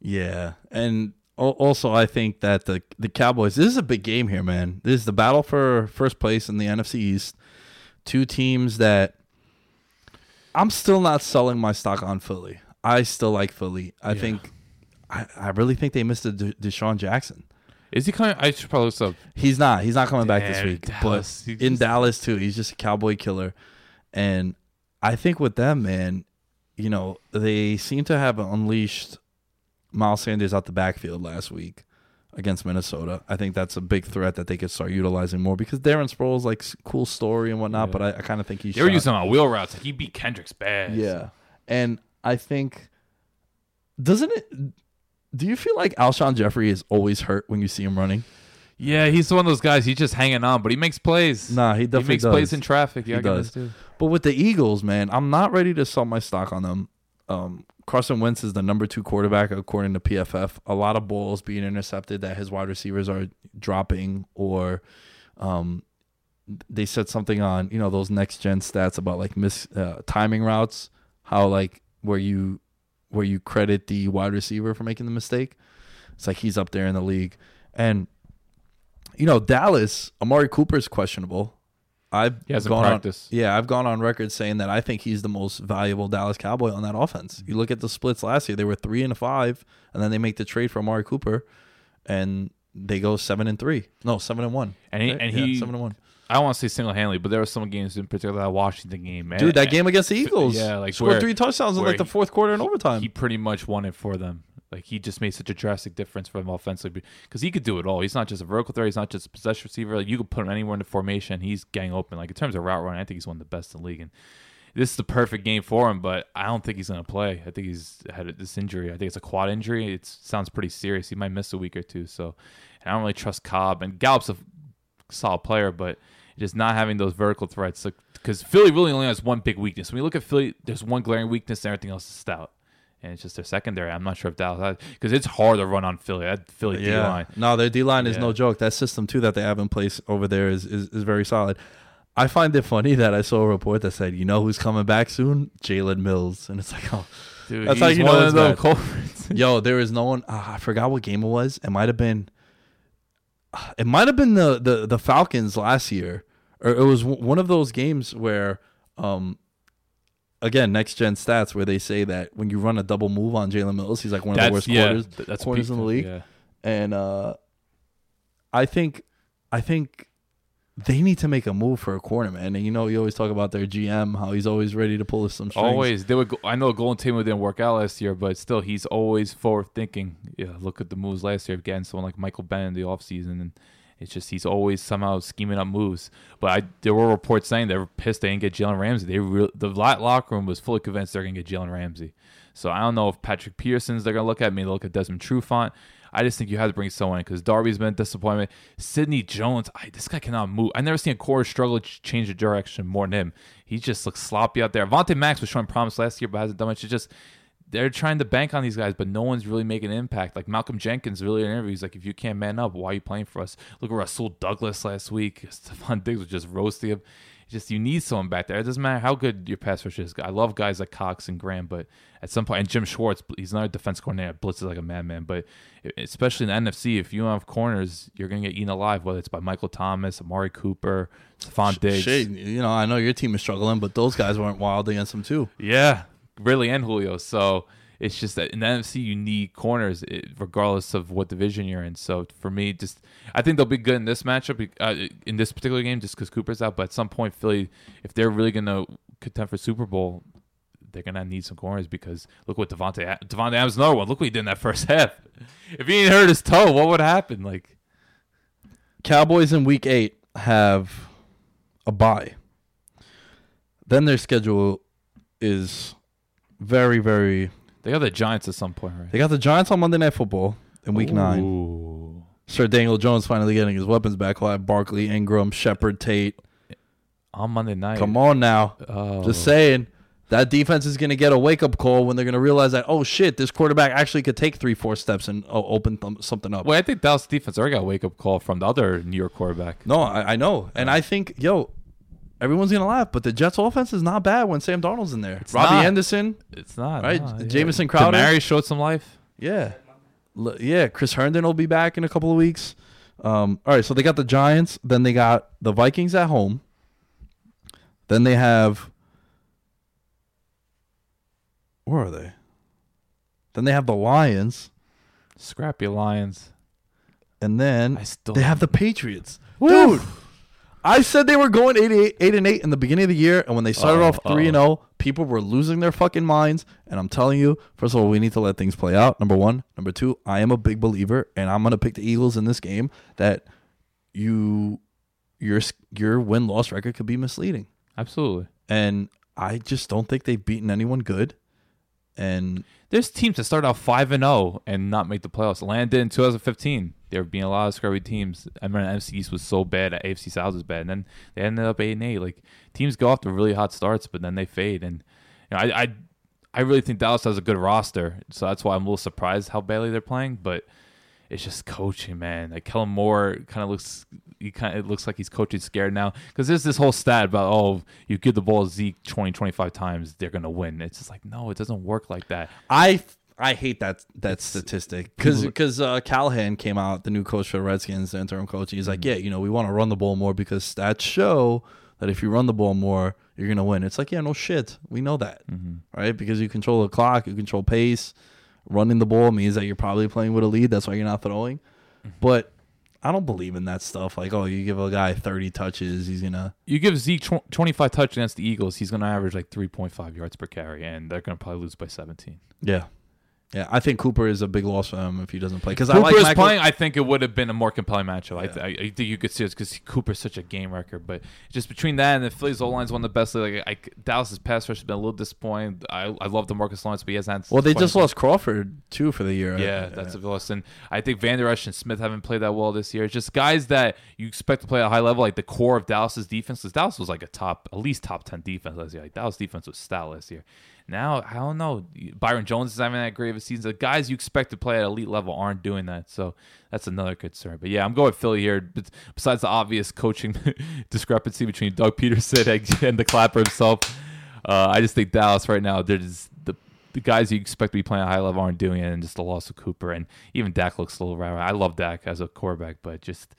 Yeah, and also I think that the the Cowboys. This is a big game here, man. This is the battle for first place in the NFC East. Two teams that I'm still not selling my stock on Philly. I still like Philly. I think. I, I really think they missed a De- DeSean Jackson. Is he coming? I should probably look. He's not. He's not coming back this week. Dallas. But in just- Dallas too, he's just a cowboy killer. And I think with them, man, you know, they seem to have unleashed Miles Sanders out the backfield last week against Minnesota. I think that's a big threat that they could start utilizing more because Darren Sproles like cool story and whatnot, Yeah. but I, I kind of think he's They were shot. using on wheel routes. Like he beat Kendricks bad. Yeah. And I think doesn't it do you feel like Alshon Jeffery is always hurt when you see him running? Yeah, he's one of those guys. He's just hanging on, but he makes plays. Nah, he he definitely makes does. plays in traffic. Yeah, He I does. this too. But with the Eagles, man, I'm not ready to sell my stock on them. Um, Carson Wentz is the number two quarterback according to PFF. A lot of balls being intercepted that his wide receivers are dropping, or um, they said something on you know those next gen stats about like miss uh, timing routes, how like where you where you credit the wide receiver for making the mistake. It's like he's up there in the league, and you know Dallas, Amari Cooper is questionable. I've He hasn't gone practiced. On, yeah, I've gone on record saying that I think he's the most valuable Dallas Cowboy on that offense. You look at the splits last year; they were three and five, and then they make the trade for Amari Cooper, and they go seven and three. No, seven and one. And he right? and Yeah, he seven and one. I don't want to say single handedly, but there were some games in particular that Washington game. Dude, that game against the *laughs* Eagles, yeah, like scored where- three touchdowns in like the fourth quarter and overtime. he pretty much won it for them. Like he just made such a drastic difference for offensively because he could do it all. He's not just a vertical threat. He's not just a possession receiver. Like you could put him anywhere in the formation. He's gang open. Like in terms of route running, I think he's one of the best in the league. And this is the perfect game for him. But I don't think he's going to play. I think he's had this injury. I think it's a quad injury. It sounds pretty serious. He might miss a week or two. So and I don't really trust Cobb. And Gallup's a solid player, but just not having those vertical threats. Because Philly really only has one big weakness. When you look at Philly, there's one glaring weakness, and everything else is stout. And it's just their secondary. I'm not sure if Dallas because it's hard to run on Philly. That Philly D line. No, their D line is Yeah. no joke. That system too that they have in place over there is, is is very solid. I find it funny that I saw a report that said, you know who's coming back soon? Jalen Mills. And it's like, oh Dude, That's how you know it's bad. culprits. *laughs* yo, there is no one ah, I forgot what game it was. It might have been it might have been the, the the Falcons last year. Or it was w- one of those games where um again, next gen stats where they say that when you run a double move on Jalen Mills, he's like one of the worst yeah. quarters, That's corners in the league. Yeah. and uh, I think, I think they need to make a move for a corner, man. And you know, you always talk about their GM, how he's always ready to pull some strings. Always, they would. Go, I know Golden Tate didn't work out last year, but still, he's always forward thinking. Yeah, look at the moves last year again. Someone like Michael Bennett in the offseason. and it's just he's always somehow scheming up moves. But I, there were reports saying they were pissed they didn't get Jalen Ramsey. They re, the lo- locker room was fully convinced they're gonna get Jalen Ramsey. So I don't know if Patrick Peterson's they're gonna look at. Maybe look at Desmond Trufant. I just think you have to bring someone in because Darby's been a disappointment. Sidney Jones, I, this guy cannot move. I never seen a core struggle to change the direction more than him. He just looks sloppy out there. Avonte Maddox was showing promise last year, but hasn't done much. It's just they're trying to bank on these guys, but no one's really making an impact. Like Malcolm Jenkins really in interviews, like if you can't man up, why are you playing for us? Look at Rasul Douglas last week. *laughs* Stefon Diggs was just roasting him. It's just you need someone back there. It doesn't matter how good your pass rush is. I love guys like Cox and Graham, but at some point, and Jim Schwartz, he's not a defense coordinator. Blitzes like a madman, but especially in the NFC, if you don't have corners, you're gonna get eaten alive. Whether it's by Michael Thomas, Amari Cooper, Stefon Diggs. Shit, you know, I know your team is struggling, but those guys weren't wild against them too. Yeah, really, and Julio. So it's just that in the NFC you need corners regardless of what division you're in. So for me, just I think they'll be good in this matchup uh, in this particular game just because Cooper's out. But at some point, Philly, if they're really gonna contend for Super Bowl, they're gonna need some corners because look what Davante Davante Adams another one. Look what he did in that *laughs* first half. If he ain't hurt his toe, what would happen? Like Cowboys in Week Eight have a bye. Then their schedule is very very they got the Giants at some point, right? They got the Giants on Monday Night Football in Week. Nine. Sir Daniel Jones finally getting his weapons back. Have Barkley, Engram, Shepard, Tate on Monday night. Come on now, oh. just saying that defense is going to get a wake up call when they're going to realize that oh shit, this quarterback actually could take three, four steps and oh, open th- something up. Well, I think Dallas defense already got a wake up call from the other New York quarterback. No, I, I know, and I think yo, everyone's gonna laugh, but the Jets offense is not bad when Sam Darnold's in there. It's Robbie not. Anderson, It's not right? no, yeah. Jamison Crowder, Mary showed some life. yeah, yeah. Chris Herndon will be back in a couple of weeks. Um, all right, so they got the Giants, then they got the Vikings at home, then they have where are they? Then they have the Lions, Scrappy Lions. and then they have the Patriots. Dude, I said they were going 88, 8 and 8 in the beginning of the year, and when they started Oh, off 3 and 0, people were losing their fucking minds. And I'm telling you, first of all, we need to let things play out. Number one. Number two, I am a big believer, and I'm going to pick the Eagles in this game that you your your win loss record could be misleading. Absolutely. And I just don't think they've beaten anyone good. And There's teams that start out five and zero and not make the playoffs. Landed in 2015. There being a lot of scrubby teams. I remember NFC East was so bad, AFC South was bad, and then they ended up eight and eight. Like teams go off to really hot starts, but then they fade. And you know, I, I, I really think Dallas has a good roster, so that's why I'm a little surprised how badly they're playing. But it's just coaching, man. Like Kellen Moore kind of looks, he kind of it looks like he's coaching scared now because there's this whole stat about oh, you give the ball to Zeke 20, 25 times, they're gonna win. It's just like no, it doesn't work like that. I I hate that that statistic because because uh, Callahan came out, the new coach for the Redskins, the interim coach. He's like, yeah, you know, we want to run the ball more because stats show that if you run the ball more, you're gonna win. It's like, yeah, no shit, we know that, right? Because you control the clock, you control pace. Running the ball means that you're probably playing with a lead. That's why you're not throwing. Mm-hmm. But I don't believe in that stuff. Like, oh, you give a guy 30 touches, he's gonna. You give Zeke tw- 25 touch against the Eagles, he's going to average like 3.5 yards per carry, and they're going to probably lose by 17. Yeah, yeah. I think Cooper is a big loss for him if he doesn't play. Because I Cooper like is Michael- playing. I think it would have been a more compelling matchup. I, th- I, I think you could see this because Cooper's such a game record. But just between that and the Phillies O line's one of the best. Like I, Dallas's pass rush has been a little disappointing. I, I love DeMarcus Lawrence, but he hasn't. Well, they just lost Crawford too for the year. Yeah, that's a loss. And I think Vander Esch and Smith haven't played that well this year. It's just guys that you expect to play at a high level, like the core of Dallas's defense. Because Dallas was like a top, at least top ten defense last year. Like Dallas defense was stout last year. Now I don't know. Byron Jones is having that great of a season. The guys you expect to play at elite level aren't doing that. So that's another concern. But yeah, I'm going with Philly here. But besides the obvious coaching *laughs* discrepancy between Doug Pederson and, the Clapper himself, uh, I just think Dallas right now. There's the the guys you expect to be playing at a high level aren't doing it, and just the loss of Cooper and even Dak looks a little rare. I love Dak as a quarterback, but just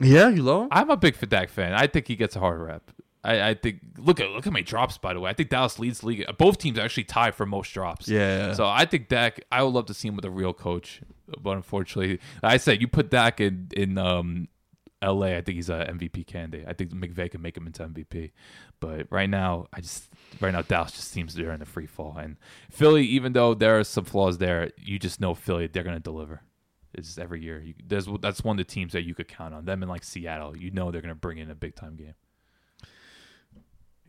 Yeah, you love him? I'm a big Dak fan. I think he gets a hard rep. I, I think look at look at my drops by the way. I think Dallas leads the league. Both teams actually tie for most drops. Yeah. So I think Dak. I would love to see him with a real coach, but unfortunately, I said you put Dak in in um LA, I think he's a MVP candidate. I think McVay can make him into MVP. But right now, I just right now Dallas just seems they're in a free fall. And Philly, even though there are some flaws there, you just know Philly they're gonna deliver. It's every year. You, there's that's one of the teams that you could count on. Them and like Seattle, you know they're gonna bring in a big time game.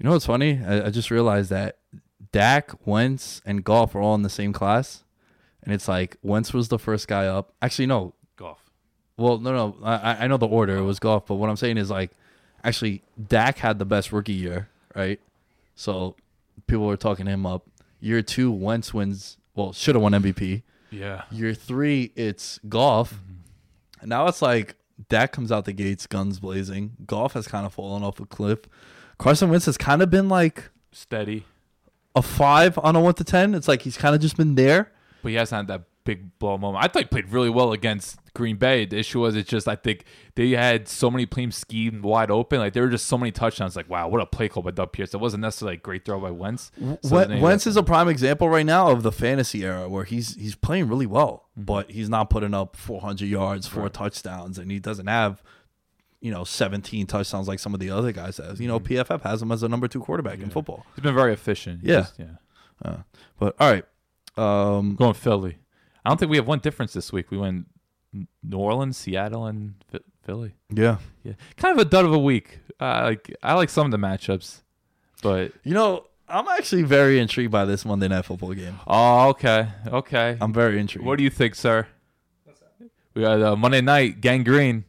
You know what's funny? I, I just realized that Dak, Wentz, and Goff are all in the same class, and it's like Wentz was the first guy up. Actually, no. Goff. Well, no, no. I, I know the order. It was Goff, but what I'm saying is like, actually, Dak had the best rookie year, right? So people were talking him up. Year two, Wentz wins. Well, should have won MVP. Yeah. Year three, it's Goff. And mm-hmm. now it's like Dak comes out the gates, guns blazing. Goff has kind of fallen off a cliff. Carson Wentz has kind of been like Steady. a five on a one to ten. It's like he's kind of just been there. But he hasn't had that big blow moment. I thought he played really well against Green Bay. The issue was it's just I think they had so many teams schemed wide open. Like there were just so many touchdowns. Like wow, what a play call by Doug Pierce. It wasn't necessarily a great throw by Wentz. So Wen- Wentz is a prime example right now of the fantasy era where he's he's playing really well, mm-hmm. but he's not putting up 400 yards, four touchdowns, and he doesn't have you know 17 touchdowns like some of the other guys has. You know, PFF has him as a number two quarterback in football. He's been very efficient. He Yeah. just- yeah. But all right, um, Going Philly. I don't think we have one difference this week. We went New Orleans, Seattle, and Philly. yeah, Yeah, kind of a dud of a week. Uh, like I like some of the matchups, but you know, I'm actually very intrigued by this Monday Night Football game. oh, okay, okay. I'm very intrigued. What do you think, sir? We got uh, Monday night gangrene.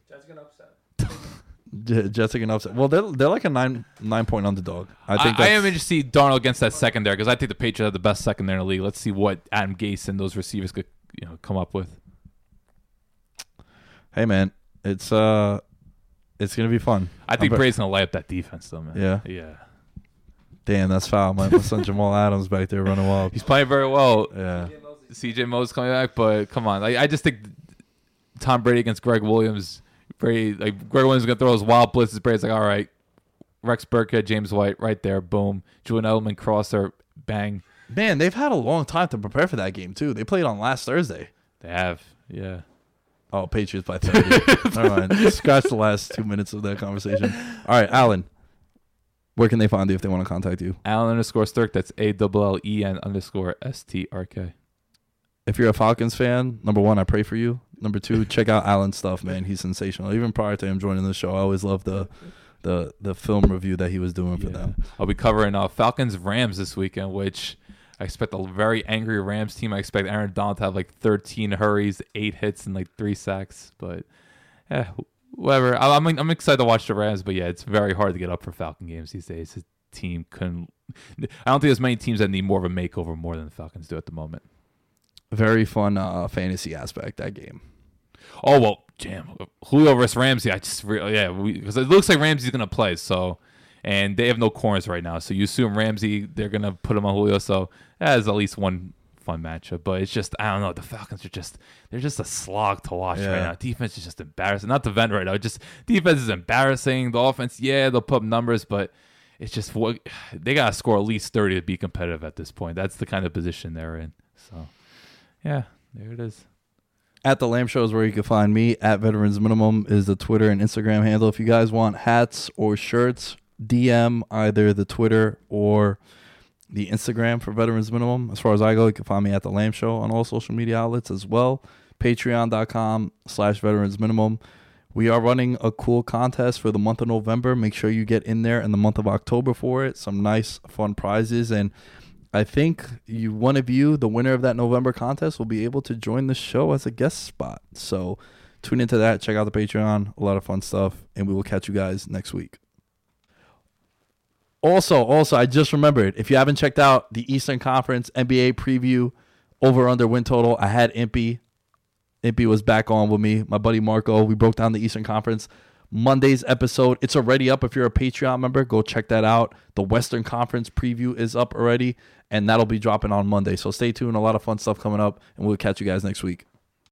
J- are upset. Well, they're they're like a nine nine point underdog. I I, think I, that's, am interested to see Darnold against that secondary because I think the Patriots have the best secondary in the league. Let's see what Adam Gase and those receivers could you know come up with. Hey man, it's uh, it's gonna be fun. I think I'm Brady's gonna light up that defense though, man. Yeah? yeah. Damn, that's foul. My, son Jamal *laughs* Adams back there running wild. He's playing very well. Yeah. CJ Mo's coming back, but come on, like, I just think Tom Brady against Gregg Williams. Like Gregg Williams is gonna throw those wild blitzes. Brady's like, all right, Rex Burkhead, James White, right there, boom. Julian Edelman crosser, bang. Man, they've had a long time to prepare for that game too. They played on last Thursday. They have, yeah. Oh, Patriots by 30. *laughs* All right, mind. Scratch the last two minutes of that conversation. All right, Alan. Where can they find you if they want to contact you? Allen underscore Stirk. That's A double L E N underscore S T R K. If you're a Falcons fan, number one, I pray for you. Number two, check out Alan's stuff, man. He's sensational. Even prior to him joining the show, I always loved the the the film review that he was doing for Yeah. them. I'll be covering uh, Falcons Rams this weekend, which I expect a very angry Rams team. I expect Aaron Donald to have like 13 hurries, eight hits, and like three sacks. But yeah, whatever. I- I'm I'm excited to watch the Rams, but yeah, it's very hard to get up for Falcon games these days. His team couldn't. I don't think there's many teams that need more of a makeover more than the Falcons do at the moment. Very fun uh, fantasy aspect that game. Oh well, damn. Julio versus Ramsey. I just really yeah, because it looks like Ramsey's gonna play. So, and they have no corners right now. So you assume Ramsey they're gonna put him on Julio. So that is at least one fun matchup. But it's just I don't know. The Falcons are just they're just a slog to watch right now. Defense is just embarrassing. Not the vent right now. Just defense is embarrassing. The offense, yeah, they'll put up numbers, but. It's just what *sighs* they gotta score at least thirty to be competitive at this point. That's the kind of position they're in. So, yeah, there it is. At the Lamb Show is where you can find me. At Veterans Minimum is the Twitter and Instagram handle. If you guys want hats or shirts, DM either the Twitter or the Instagram for Veterans Minimum. As far as I go, you can find me at the Lamb Show on all social media outlets as well. Patreon.com slash Veterans Minimum. We are running a cool contest for the month of November. Make sure you get in there in the month of October for it. Some nice, fun prizes. And I think you, one of you, the winner of that November contest, will be able to join the show as a guest spot. So tune into that. Check out the Patreon. A lot of fun stuff. And we will catch you guys next week. Also, also, I just remembered if you haven't checked out the Eastern Conference NBA preview over under win total, I had Impy. Impy was back on with me, my buddy Marco. We broke down the Eastern Conference. Monday's episode, it's already up. If you're a Patreon member, go check that out. The Western Conference preview is up already, and that'll be dropping on Monday. So stay tuned. A lot of fun stuff coming up, and we'll catch you guys next week.